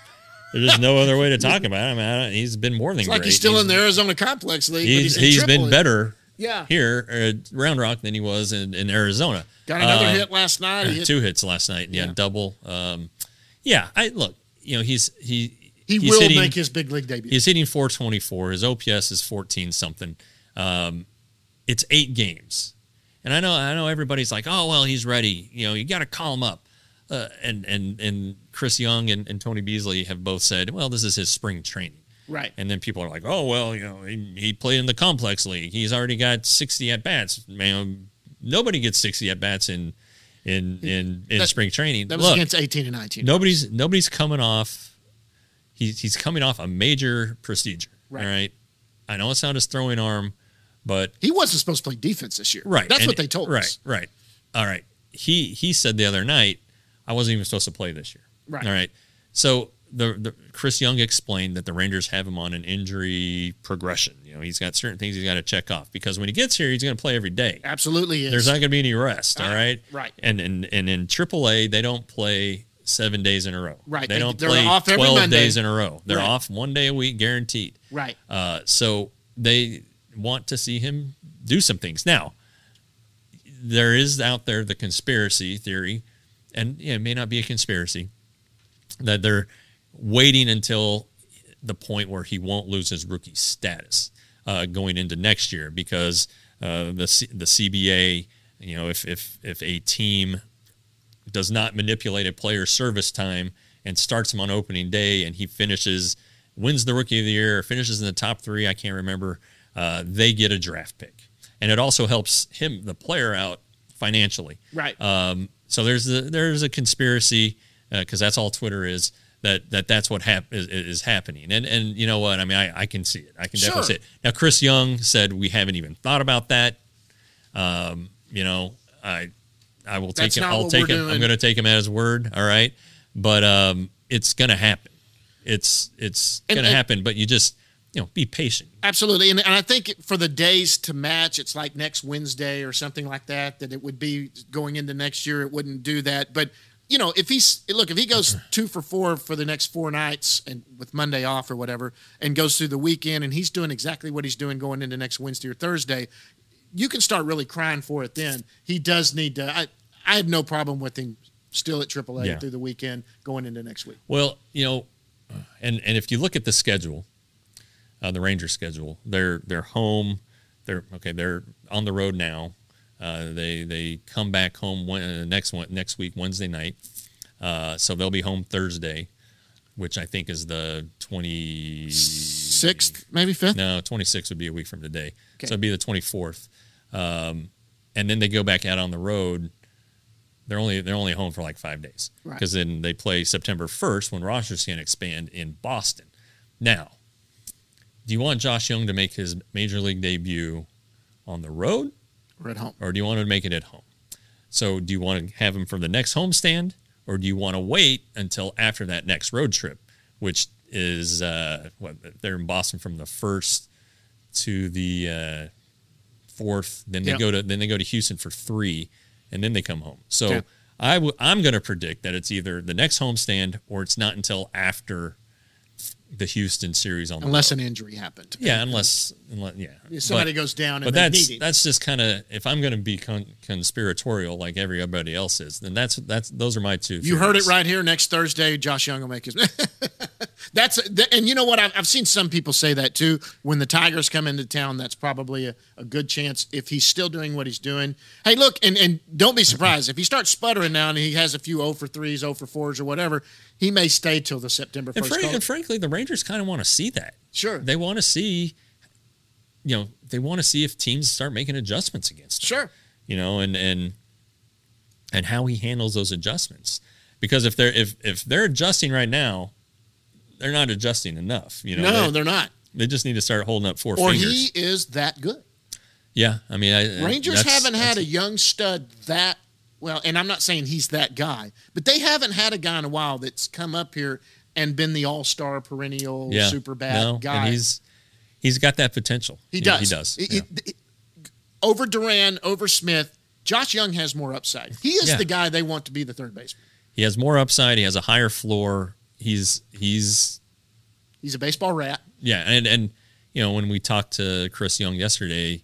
there's just no other way to talk about him. I don't- he's been more than It's great. like he's still in the Arizona Complex League. but He's he's he's been better Yeah. here at Round Rock than he was in, in Arizona. Got another Uh, hit last night. Hit, two hits last night. Yeah, Yeah. double. Um, yeah, I look. You know, he's he he he's will hitting, make his big league debut. He's hitting 424. His OPS is 14 something. Um, it's eight games, and I know I know everybody's like, oh well, he's ready. You know, you got to call him up. Uh, and and and Chris Young and, and Tony Beasley have both said, well, this is his spring training. Right. And then people are like, oh well, you know, he, he played in the complex league. He's already got 60 at bats. Man, nobody gets 60 at bats in in in, in That- spring training. That was Look, against 18 and 19. nobody's nobody's coming off. He's he's coming off a major procedure. Right. All right. I know it's not his throwing arm, but He wasn't supposed to play defense this year. right. That's and- what they told right, us. Right. Right. All right. He he said the other night, I wasn't even supposed to play this year. Right. All right. So the, the Chris Young explained that the Rangers have him on an injury progression. You know, he's got certain things he's got to check off because when he gets here, he's going to play every day. Absolutely is. There's not going to be any rest. All Ah, right. right. And and and in AAA, they don't play seven days in a row. Right. They They- don't they're play off every twelve Monday. days in a row. They're Right. off one day a week, guaranteed. right. Uh, so they want to see him do some things. Now, there is out there the conspiracy theory, and it may not be a conspiracy, that they're waiting until the point where he won't lose his rookie status uh, going into next year because uh, the C- the CBA, you know, if if if a team does not manipulate a player's service time and starts him on opening day and he finishes wins the rookie of the year finishes in the top three, I can't remember, uh, they get a draft pick, and it also helps him the player out financially. Right. Um, so there's a, there's a conspiracy because that's all Twitter is that that that's what hap- is, is happening. And and you know what? I mean, I, I can see it. I can definitely Sure. see it. Now, Chris Young said we haven't even thought about that. Um, you know, I I will take That's him. I'll take him. I'm going to take him at his word. All right, but um, it's going to happen. It's it's going to happen. But you just you know be patient. Absolutely, and, and I think for the days to match, it's like next Wednesday or something like that. That it would be going into next year. It wouldn't do that, but you know, if he's look, if he goes two for four for the next four nights and with Monday off or whatever, and goes through the weekend, and he's doing exactly what he's doing going into next Wednesday or Thursday, you can start really crying for it. Then he does need to. I I have no problem with him still at AAA Yeah. through the weekend going into next week. Well, you know, and and if you look at the schedule, uh, the Rangers schedule, they're they're home, they're okay, they're on the road now. Uh, they they come back home when, uh, next one next week Wednesday night, uh, so they'll be home Thursday, which I think is the twenty Sixth, maybe fifth. no, twenty sixth would be a week from today. Okay. So it'd be the 24th. Um, and then they go back out on the road. They're only they're only home for like five days Right. because then they play September 1st when rosters can expand in Boston. Now, do you want Josh Jung to make his major league debut on the road, We're at home. or do you want him to make it at home? So, do you want to have him for the next homestand, or do you want to wait until after that next road trip, which is uh, what they're in Boston from the first to the uh, fourth. Then they Yep. go to then they go to Houston for three, and then they come home. So Okay. I w- I'm going to predict that it's either the next homestand or it's not until after the Houston series on the Unless an injury happened. yeah, unless, unless yeah, If somebody But- goes down but that's that's just kind of if I'm going to be con- conspiratorial like everybody else is, then that's that's those are my two. You heard it right here. Next Thursday, Josh Jung will make his. that's and you know what? I've, I've seen some people say that too. When the Tigers come into town, that's probably a, a good chance if he's still doing what he's doing. Hey, look, and and don't be surprised if he starts sputtering now and he has a few 0 for threes, 0 for fours, or whatever. He may stay till the September And, first. call. and frankly, the Rangers kind of want to see that. Sure. They want to see, you know, they want to see if teams start making adjustments against him. Sure. You know, and and and how he handles those adjustments. Because if they're if if they're adjusting right now, they're not adjusting enough. You know, no, they, they're not. they just need to start holding up four Or fingers. he is that good. yeah, I mean, I, Rangers haven't had a young stud that well, and I'm not saying he's that guy, but they haven't had a guy in a while that's come up here and been the all-star perennial yeah, super bad no, guy. And he's he's got that potential. he does. He does. It- yeah. it- it- over Duran, over Smith, Josh Jung has more upside. He is the guy they want to be the third baseman. He has more upside. He has a higher floor. He's he's He's a baseball rat. yeah, and and you know when we talked to Chris Young yesterday,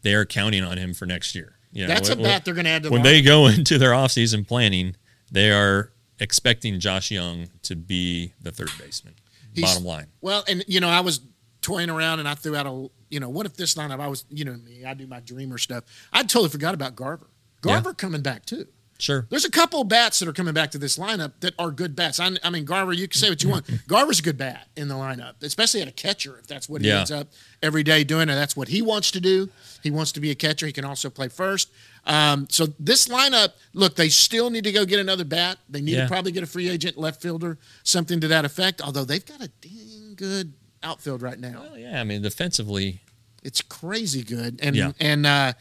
they are counting on him for next year. You know, That's a when- bat they're going to add to the when they go into their offseason planning, they are expecting Josh Jung to be the third baseman. He's- bottom line. Well, and you know, I was toying around and I threw out a, you know, what if this lineup? I was, you know, me, I do my dreamer stuff. I totally forgot about Garver. Garver coming back too. Sure. There's a couple bats that are coming back to this lineup that are good bats. I, I mean, Garver, you can say what you want. Garver's a good bat in the lineup, especially at a catcher if that's what he Yeah. ends up every day doing, and that's what he wants to do. He wants to be a catcher. He can also play first. Um, so this lineup, look, they still need to go get another bat. They need Yeah. to probably get a free agent left fielder, something to that effect. Although they've got a dang good outfield right now. Well, yeah, I mean defensively, It's crazy good. And Yeah. and uh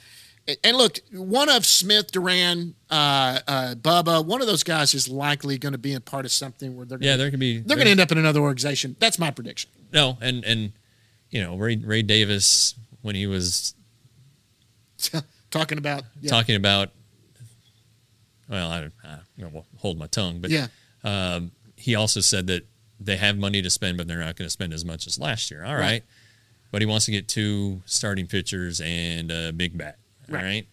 and look, one of Smith, Duran, uh, uh, Bubba, one of those guys is likely going to be a part of something where they're gonna, yeah, there could be they're going to end up in another organization. That's my prediction. no, and and you know Ray Ray Davis when he was Talking about yeah. talking about, well, I, I know, hold my tongue, but yeah, um, he also said that they have money to spend, but they're not going to spend as much as last year. All right. Right. But he wants to get two starting pitchers and a big bat. All Right.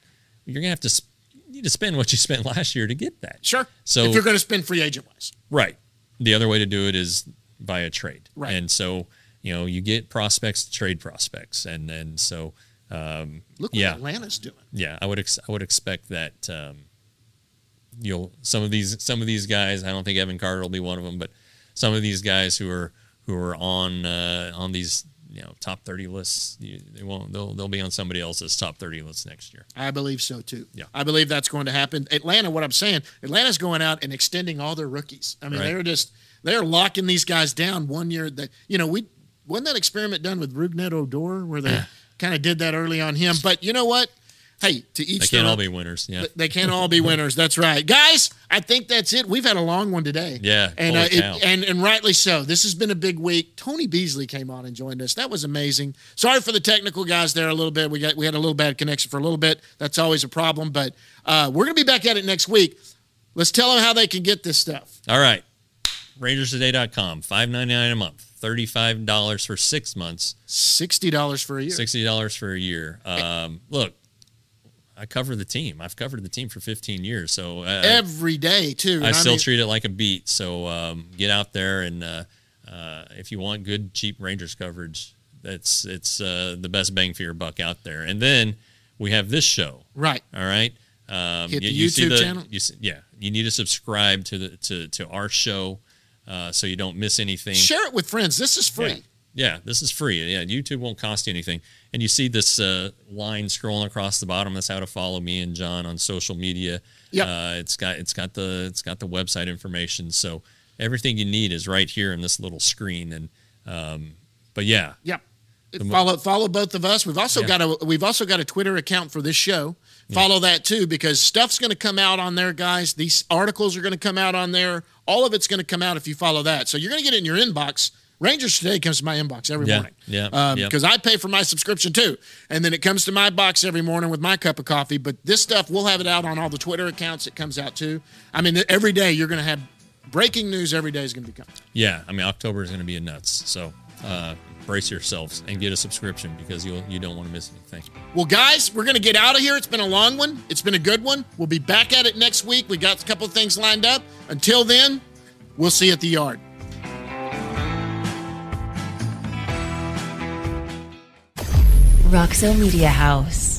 You're going to have to sp- need to spend what you spent last year to get that. sure. So- if you're going to spend free agent wise, Right. The other way to do it is via trade. Right. And so, you know, you get prospects to trade prospects. And then so, um, Look what yeah, Atlanta's doing. yeah, I would ex- I would expect that um, you'll some of these some of these guys. I don't think Evan Carter will be one of them, but some of these guys who are who are on uh, on these you know top thirty lists, you, they won't they'll they'll be on somebody else's top thirty list next year. I believe so too. Yeah. I believe that's going to happen. Atlanta, what I'm saying, Atlanta's going out and extending all their rookies. I mean, Right. they're just they're locking these guys down one year. That you know, we wasn't that experiment done with Rougned Odor where they kind of did that early on him. But you know what? Hey, to each They can't all be winners. Yeah. They can't all be winners. That's right, guys. I think that's it. We've had a long one today. Yeah, and uh, it- and and rightly so. This has been a big week. Tony Beasley came on and joined us. That was amazing. Sorry for the technical guys there a little bit. We got we had a little bad connection for a little bit. That's always a problem. But uh, we're gonna be back at it next week. Let's tell them how they can get this stuff. All right. RangersToday.com, five ninety nine a month, thirty five dollars for six months, Sixty dollars for a year. sixty dollars for a year. Um, look, I cover the team. I've covered the team for fifteen years, so uh, Every day too. I And still mean, treat it like a beat. So um, get out there and uh, uh, if you want good, cheap Rangers coverage, that's it's uh, the best bang for your buck out there. And then we have this show. right. All right. Um, Hit you, the you see YouTube channel? You see, yeah, you need to subscribe to the to to our show uh, so you don't miss anything. Share it with friends. This is free. Yeah. Yeah, this is free. Yeah, YouTube won't cost you anything. And you see this uh, line scrolling across the bottom. That's how to follow me and John on social media. Yep. Uh, it's got it's got the it's got the website information. So everything you need is right here in this little screen. And um, but yeah, Yep. Follow follow both of us. We've also Yeah. got a we've also got a Twitter account for this show. Follow that too because stuff's going to come out on there, guys. These articles are going to come out on there. All of it's going to come out if you follow that. So you're going to get it in your inbox. Rangers today comes to my inbox every Yeah, morning. yeah, Um, yeah. Because I pay for my subscription too, and then it comes to my box every morning with my cup of coffee. But this stuff we'll have it out on all the Twitter accounts. It comes out too. I mean, every day you're going to have breaking news. Every day is going to be coming. yeah. I mean, October is going to be a nuts. So uh, brace yourselves and get a subscription because you'll you don't want to miss anything. Well, guys, we're going to get out of here. It's been a long one. It's been a good one. We'll be back at it next week. We got a couple of things lined up. Until then, we'll see you at the yard. Roxo Media House.